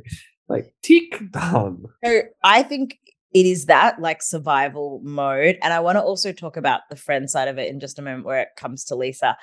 Like tick done. So I think it is that like survival mode. And I want to also talk about the friend side of it in just a moment where it comes to Lisa.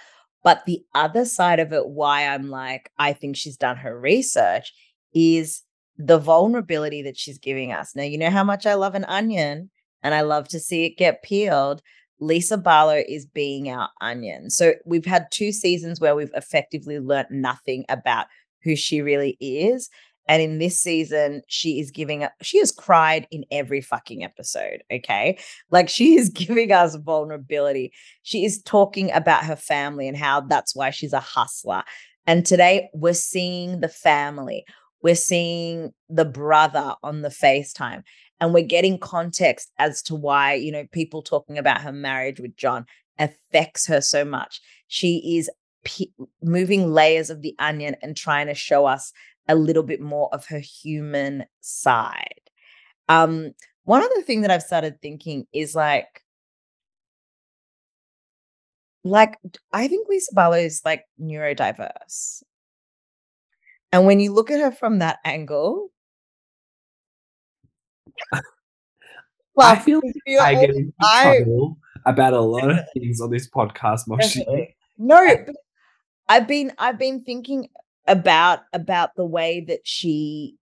But the other side of it, why I'm like, I think she's done her research is the vulnerability that she's giving us. Now, you know how much I love an onion and I love to see it get peeled. Lisa Barlow is being our onion. So we've had two seasons where we've effectively learnt nothing about who she really is. And in this season, she is giving up, she has cried in every fucking episode. Okay. Like she is <laughs> giving us vulnerability. She is talking about her family and how that's why she's a hustler. And today we're seeing the family, we're seeing the brother on the FaceTime, and we're getting context as to why, you know, people talking about her marriage with John affects her so much. She is pe- moving layers of the onion and trying to show us a little bit more of her human side. Um, one other thing that I've started thinking is like, like I think Lisa Barlow is like neurodiverse. And when you look at her from that angle, I well, feel you're I get trouble about a lot of <laughs> things on this podcast, Moshi. <laughs> No, but I've been I've been thinking about about the way that she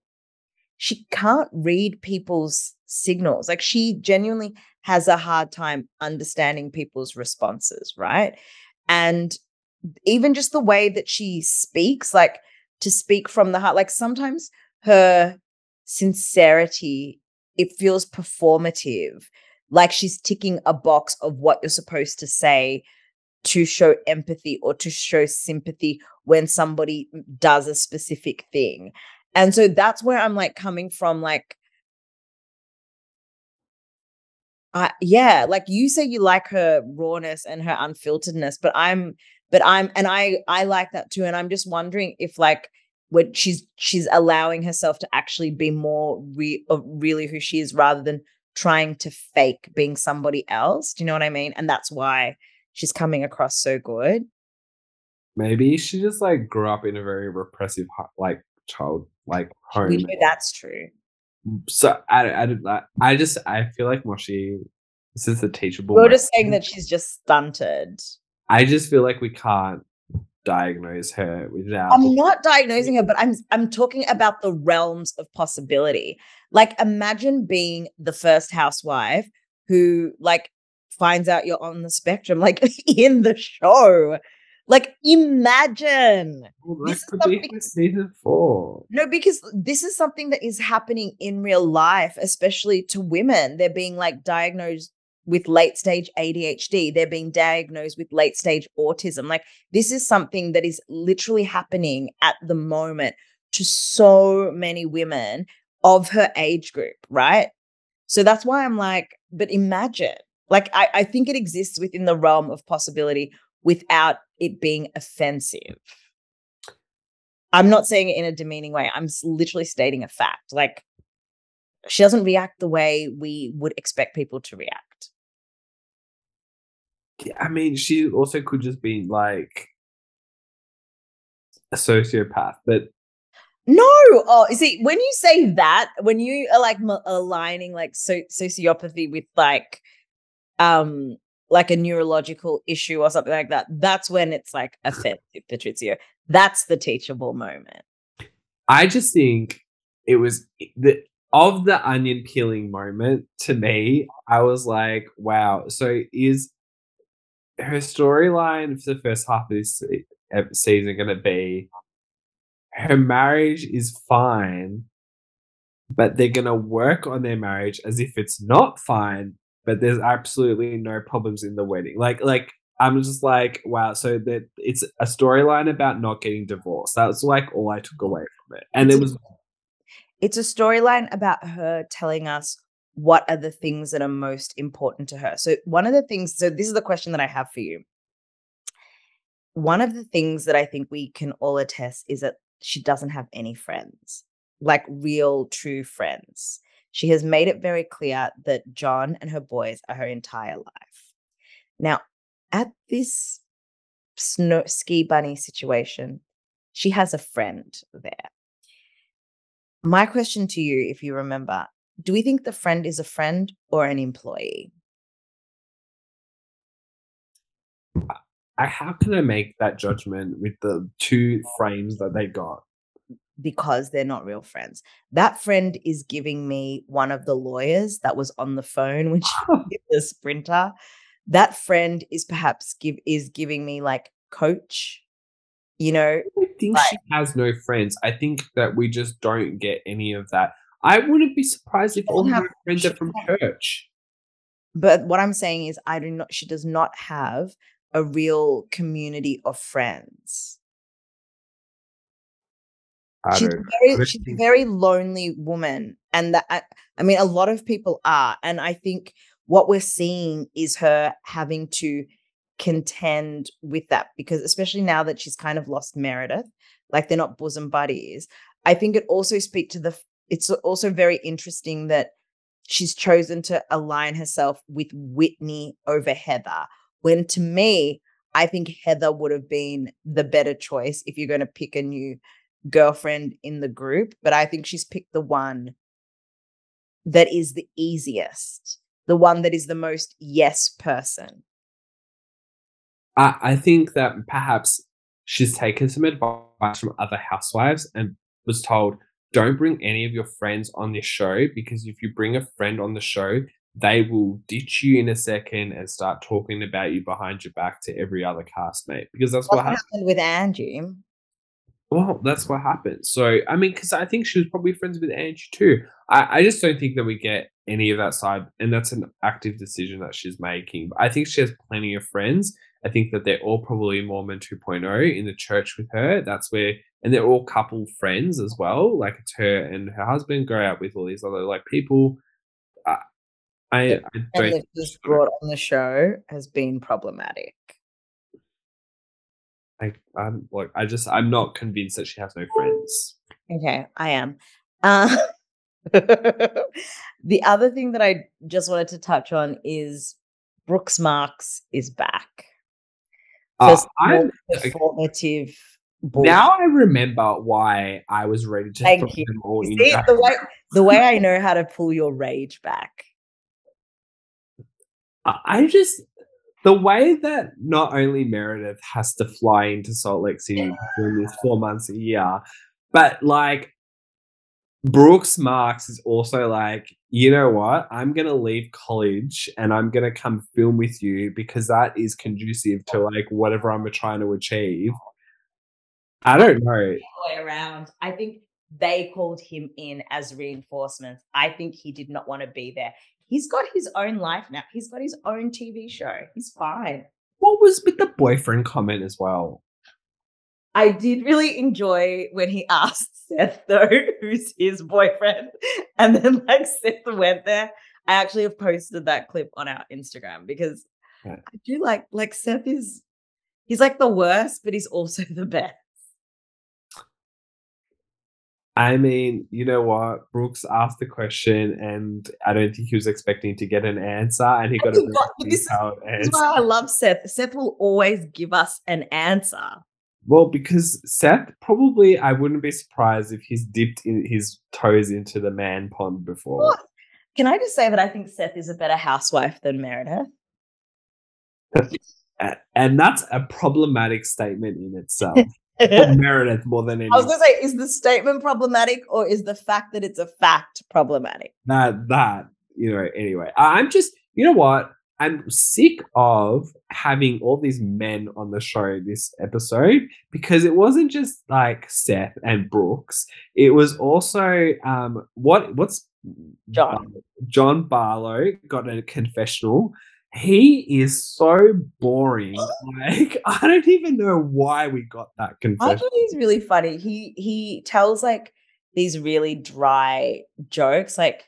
she can't read people's signals. Like she genuinely has a hard time understanding people's responses, right? And even just the way that she speaks, like to speak from the heart, like sometimes her sincerity, it feels performative, like she's ticking a box of what you're supposed to say to show empathy or to show sympathy when somebody does a specific thing. And so that's where I'm like coming from like I yeah, like you say you like her rawness and her unfilteredness, but I'm but I'm and I I like that too and I'm just wondering if like when she's she's allowing herself to actually be more re- really who she is rather than trying to fake being somebody else. Do you know what I mean? And that's why she's coming across so good. Maybe she just like grew up in a very repressive like child like home. We know that's true. Mm, so I, I, I, I just I feel like Moshi. This is a teachable. We're just saying that she's just stunted. I just feel like we can't diagnose her without. I'm not diagnosing her, but I'm I'm talking about the realms of possibility. Like imagine being the first housewife who like finds out you're on the spectrum, like <laughs> in the show. Like imagine. Well, this is could be something- for season four. No, because this is something that is happening in real life, especially to women. They're being like diagnosed with late stage ADHD. They're being diagnosed with late stage autism. Like this is something that is literally happening at the moment to so many women of her age group, right? So that's why I'm like, but imagine, like, I, I think it exists within the realm of possibility without it being offensive. I'm not saying it in a demeaning way. I'm literally stating a fact. Like, she doesn't react the way we would expect people to react. I mean, she also could just be like a sociopath, but No, oh, see, when you say that, when you are like m- aligning like so- sociopathy with like, um, like a neurological issue or something like that, that's when it's like offensive, <laughs> Patrizio. That's the teachable moment. I just think it was the of the onion peeling moment to me. I was like, wow. So is her storyline for the first half of this season going to be her marriage is fine, but they're going to work on their marriage as if it's not fine but there's absolutely no problems in the wedding. Like, like I'm just like, wow. So that it's a storyline about not getting divorced. That's like all I took away from it, and It's it a- was It's a storyline about her telling us what are the things that are most important to her. So, one of the things, so this is the question that I have for you. One of the things that I think we can all attest is that she doesn't have any friends, like real, true friends. She has made it very clear that John and her boys are her entire life. Now, at this snow, ski bunny situation, she has a friend there. My question to you, if you remember, do we think the friend is a friend or an employee? I, how can I make that judgment with the two frames that they got? Because they're not real friends. That friend is giving me one of the lawyers that was on the phone when she <laughs> did the sprinter. That friend is perhaps give is giving me like coach, you know, I think Right. she has no friends. I think that we just don't get any of that. I wouldn't be surprised if all her friends are from church. But what I'm saying is, I do not. She does not have a real community of friends. I she's very, she's a very lonely woman, and that I, I mean, a lot of people are, and I think what we're seeing is her having to contend with that because, especially now that she's kind of lost Meredith, like they're not bosom buddies. I think it also speak to the. It's also very interesting that she's chosen to align herself with Whitney over Heather. When to me, I think Heather would have been the better choice if you're going to pick a new girlfriend in the group. But I think she's picked the one that is the easiest, the one that is the most yes person. I, I think that perhaps she's taken some advice from other housewives and was told, don't bring any of your friends on this show because if you bring a friend on the show, they will ditch you in a second and start talking about you behind your back to every other castmate because that's What what happened. happened with Angie? Well, that's what happened. So, I mean, because I think she was probably friends with Angie too. I, I just don't think that we get any of that side, and that's an active decision that she's making. But I think she has plenty of friends. I think that they're all probably Mormon 2.0 in the church with her. That's where, and they're all couple friends as well. Like it's her and her husband go out with all these other like people. I, I, I don't. that just brought on the show has been problematic. I, I'm like, I just, I'm not convinced that she has no friends. Okay, I am. Uh, <laughs> the other thing that I just wanted to touch on is Brooks Marks is back. Uh, I'm some <laughs> okay. Now I remember why I was ready to Thank throw you. them all in. See, the way the way I <laughs> know how to pull your rage back. I just the way that not only Meredith has to fly into Salt Lake City during this four months a year, but like Brooks Marks is also like, you know what? I'm gonna leave college and I'm gonna come film with you because that is conducive to like whatever I'm trying to achieve. I don't know. way around. I think they called him in as reinforcements. I think he did not want to be there. He's got his own life now. He's got his own TV show. He's fine. What was with the boyfriend comment as well? I did really enjoy when he <laughs> asked Seth though, who's his boyfriend, and then like Seth went there. I actually have posted that clip on our Instagram because Yeah. I do like like Seth is he's like the worst, but he's also <laughs> the best. I mean, you know what? Brooks asked the question, and I don't think he was expecting to get an answer, and he got a he got- this detailed answer. why I love Seth. Seth will always give us an answer. Well, because Seth probably, I wouldn't be surprised if he's dipped in his toes into the man pond before. What? Can I just say that I think Seth is a better housewife than Meredith? <laughs> And that's a problematic statement in itself. <laughs> <laughs> Meredith more than anyone. I was going to say, is the statement problematic or is the fact that it's a fact problematic? that that you know anyway i'm just you know what i'm sick of having all these men on the show this episode because it wasn't just like seth and brooks it was also um what what's John. John Barlow got a confessional. He is so boring. like <laughs> I don't even know why we got that I confessional. think he's really funny. He he tells like these really dry jokes, like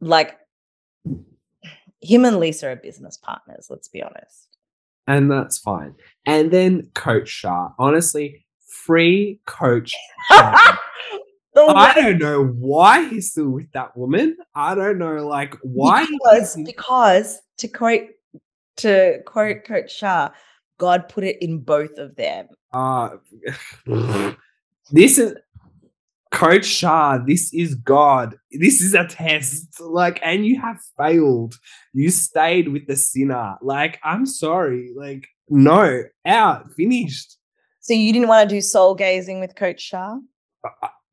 like him and Lisa are business partners. Let's be honest. and that's fine. And then Coach Shah, honestly, free Coach <laughs> I don't know why he's still with that woman. I don't know, like why. because because to quote to quote Coach Shah, God put it in both of them. Uh, <sighs> this is Coach Shah. This is God. This is a test. Like, and you have failed. You stayed with the sinner. Like, I'm sorry. Like, no, out, finished. So you didn't want to do soul gazing with Coach Shah?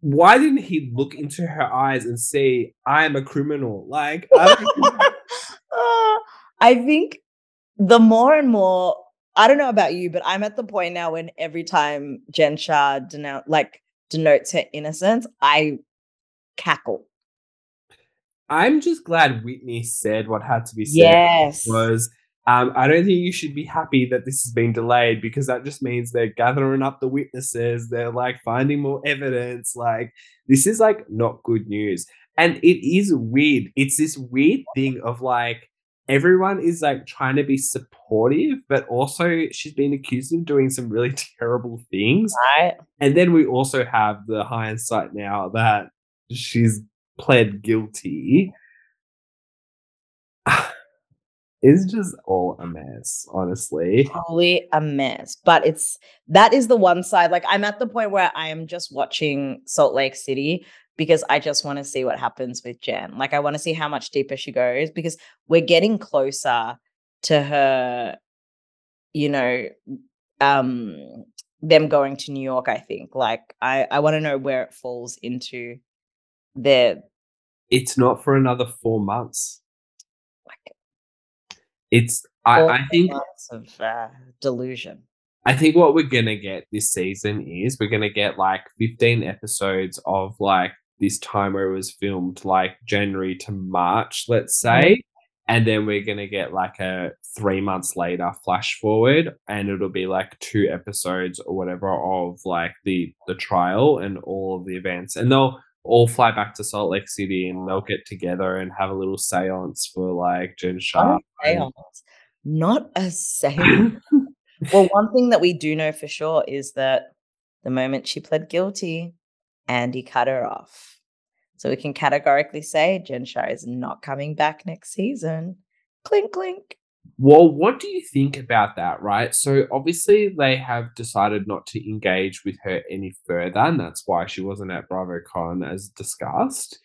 Why didn't he look into her eyes and say, I am a criminal? Like, I <laughs> Uh, I think the more and more, I don't know about you, but I'm at the point now when every time Jen Shah denounce, like denotes her innocence, I cackle. I'm just glad Whitney said what had to be said. Yes. was um, I don't think you should be happy that this has been delayed because that just means they're gathering up the witnesses. They're like finding more evidence. Like, this is like not good news. And it is weird. It's this weird thing of like, everyone is like trying to be supportive, but also she's been accused of doing some really <laughs> terrible things. Right. And then we also have the hindsight now that she's pled guilty. It's just all a mess, honestly. Totally a mess. But it's that is the one side. Like I'm at the point where I am just watching Salt Lake City because I just want to see what happens with Jen. Like I want to see how much deeper she goes because we're getting closer to her, you know, um them going to New York, I think. Like I I want to know where it falls into their It's not for another four months. It's I, I think of uh, delusion. I think what we're gonna get this season is we're gonna get like 15 episodes of like this time where it was filmed like January to March, let's say. And then we're gonna get like a three months later flash forward, and it'll be like two episodes or whatever of like the the trial and all of the events. And they'll all fly back to Salt Lake City and they'll get together and have a little seance for like Jen Shah. Not a seance. Not a seance. <laughs> well, one thing that we do know for sure is that the moment she pled guilty, Andy cut her off. So we can categorically say Jen Shah is not coming back next season. Clink, clink. Well, what do you think about that, right? So obviously they have decided not to engage with her any further, and that's why she wasn't at BravoCon as discussed.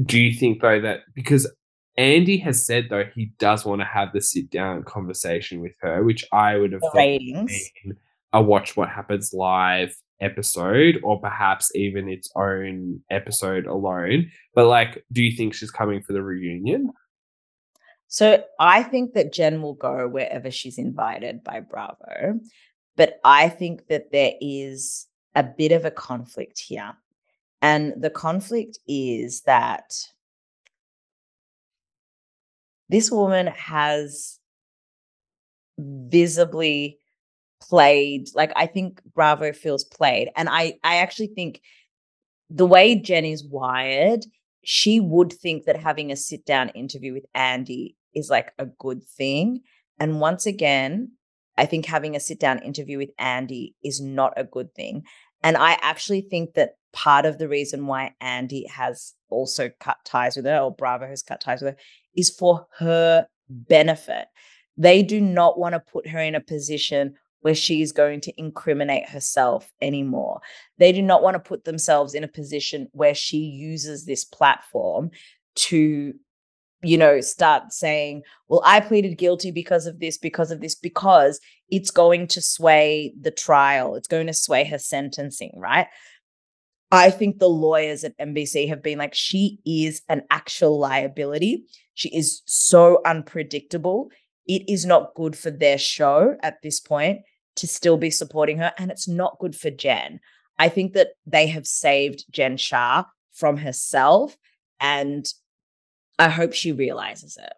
Do you think though that because Andy has said though he does want to have the sit down conversation with her, which I would have The thought would ratings. a watch what happens live episode or perhaps even its own episode alone. But like, do you think she's coming for the reunion? So I think that Jen will go wherever she's invited by Bravo. But I think that there is a bit of a conflict here. And the conflict is that this woman has visibly played like i think bravo feels played and i i actually think the way jen is wired she would think that having a sit down interview with andy is like a good thing and once again i think having a sit down interview with andy is not a good thing and i actually think that part of the reason why andy has also cut ties with her or bravo has cut ties with her is for her benefit they do not want to put her in a position where she is going to incriminate herself anymore. They do not want to put themselves in a position where she uses this platform to, you know, start saying, well, I pleaded guilty because of this, because of this, because it's going to sway the trial, it's going to sway her sentencing, right? I think the lawyers at NBC have been like, she is an actual liability. She is so unpredictable it is not good for their show at this point to still be supporting her. And it's not good for Jen. I think that they have saved Jen Shah from herself. And I hope she realizes it.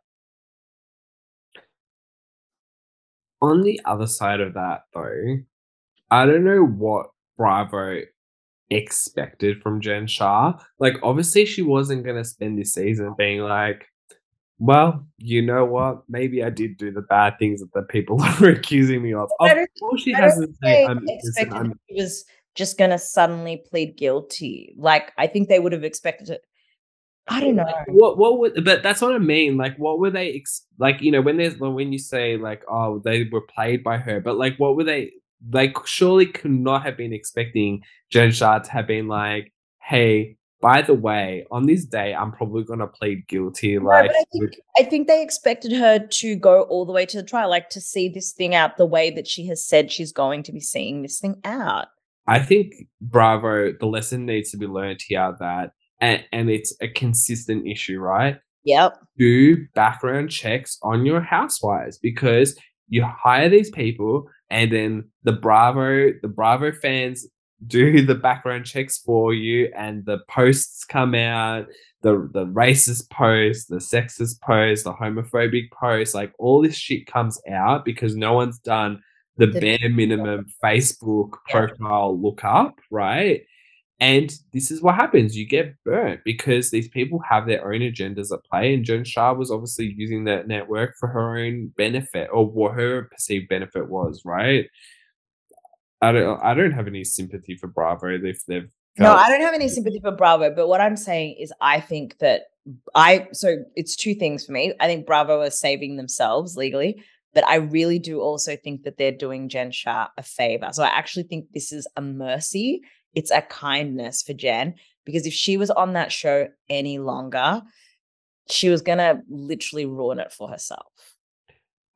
On the other side of that, though, I don't know what Bravo expected from Jen Shah. Like, obviously, she wasn't going to spend this season being like, well, you know what? Maybe I did do the bad things that the people <laughs> are accusing me of. Of course, she hasn't said I'm innocent. I'm- She was just going to suddenly plead guilty. Like, I think they would have expected it. I don't know. Like, what what would but that's what I mean. Like what were they ex- like you know when there's when you say like oh they were played by her, but like what were they they surely could not have been expecting Jen Shah to have been like, hey, by the way, on this day I'm probably gonna plead guilty. Like I think, I think they expected her to go all the way to the trial, like to see this thing out the way that she has said she's going to be seeing this thing out. I think Bravo, the lesson needs to be learned here that and, and it's a consistent issue, right? Yep. do background checks on your housewives because you hire these people and then the bravo the bravo fans do the background checks for you and the posts come out the the racist post the sexist post the homophobic post like all this shit comes out because no one's done the, The- bare minimum facebook profile lookup right and this is what happens. You get burnt because these people have their own agendas at play. And Jen Shah was obviously using that network for her own benefit or what her perceived benefit was, right? I don't I don't have any sympathy for Bravo if they've No, felt- I don't have any sympathy for Bravo, but what I'm saying is I think that I so it's two things for me. I think Bravo are saving themselves legally, but I really do also think that they're doing Jen Shah a favor. So I actually think this is a mercy. It's a kindness for Jen because if she was on that show any longer, she was gonna literally ruin it for herself.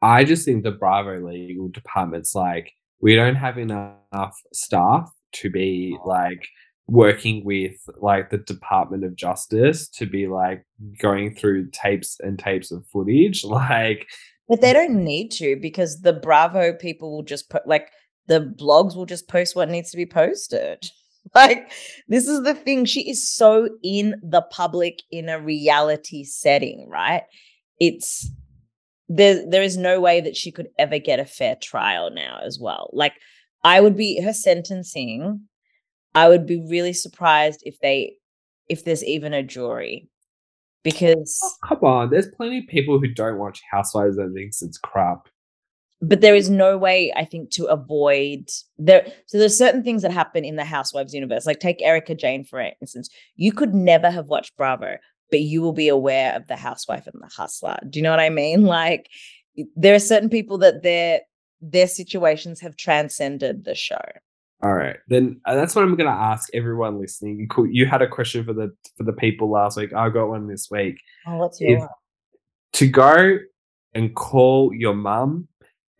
I just think the Bravo legal department's like, we don't have enough staff to be oh. like working with like the Department of Justice to be like going through tapes and tapes of footage. <laughs> Like But they don't need to because the Bravo people will just put like the blogs will just post what needs to be posted. <laughs> Like this is the thing. She is so in the public in a reality setting, right? It's there there is no way that she could ever get a fair trial now as well. Like I would be her sentencing, I would be really surprised if they if there's even a jury. Because oh, Come on, there's plenty of people who don't watch Housewives and thinks it's crap. But there is no way I think to avoid there. So there's certain things that happen in the Housewives universe. Like take Erika Jayne for instance. You could never have watched Bravo, but you will be aware of the housewife and the hustler. Do you know what I mean? <laughs> Like there are certain people that their their situations have transcended the show. All right, then uh, that's what I'm gonna ask everyone listening. You, you had a question for the for the people last week. I got one this week. Oh, what's If- your To go and call your mum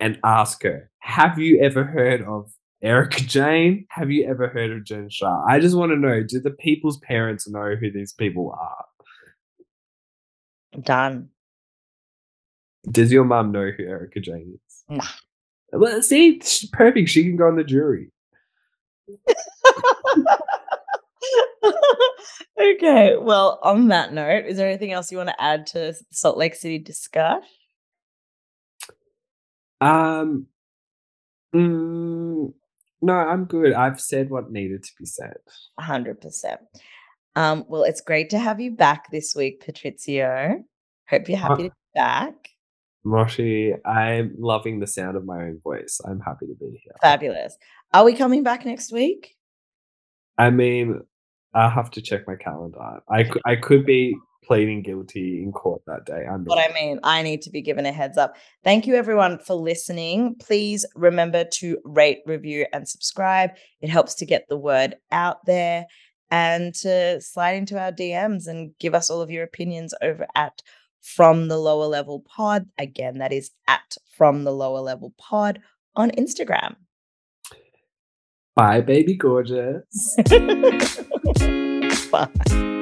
and ask her, have you ever heard of Erika Jayne? Have you ever heard of Jen Shah? I just want to know, do the people's parents know who these people are? done? Does your mum know who Erika Jayne is? Nah. Well, see, perfect. She can go on the jury. <laughs> okay. Well, on that note, is there anything else you want to add to Salt Lake City discuss? Um, mm, no, I'm good. I've said what needed to be said. hundred percent. Um, well, it's great to have you back this week, Patrizio. Hope you're happy to be back. Moshi, I'm loving the sound of my own voice. I'm happy to be here. Fabulous. Are we coming back next week? I mean, I have to check my calendar. I, I could be pleading guilty in court that day. I'm What I mean, I need to be given a heads up. Thank you, everyone, for listening. Please remember to rate, review, and subscribe. It helps to get the word out there and to slide into our DMs and give us all of your opinions over at From the Lower Level Pod. Again, that is at From the Lower Level Pod on Instagram. Bye, baby gorgeous. <laughs> Bye.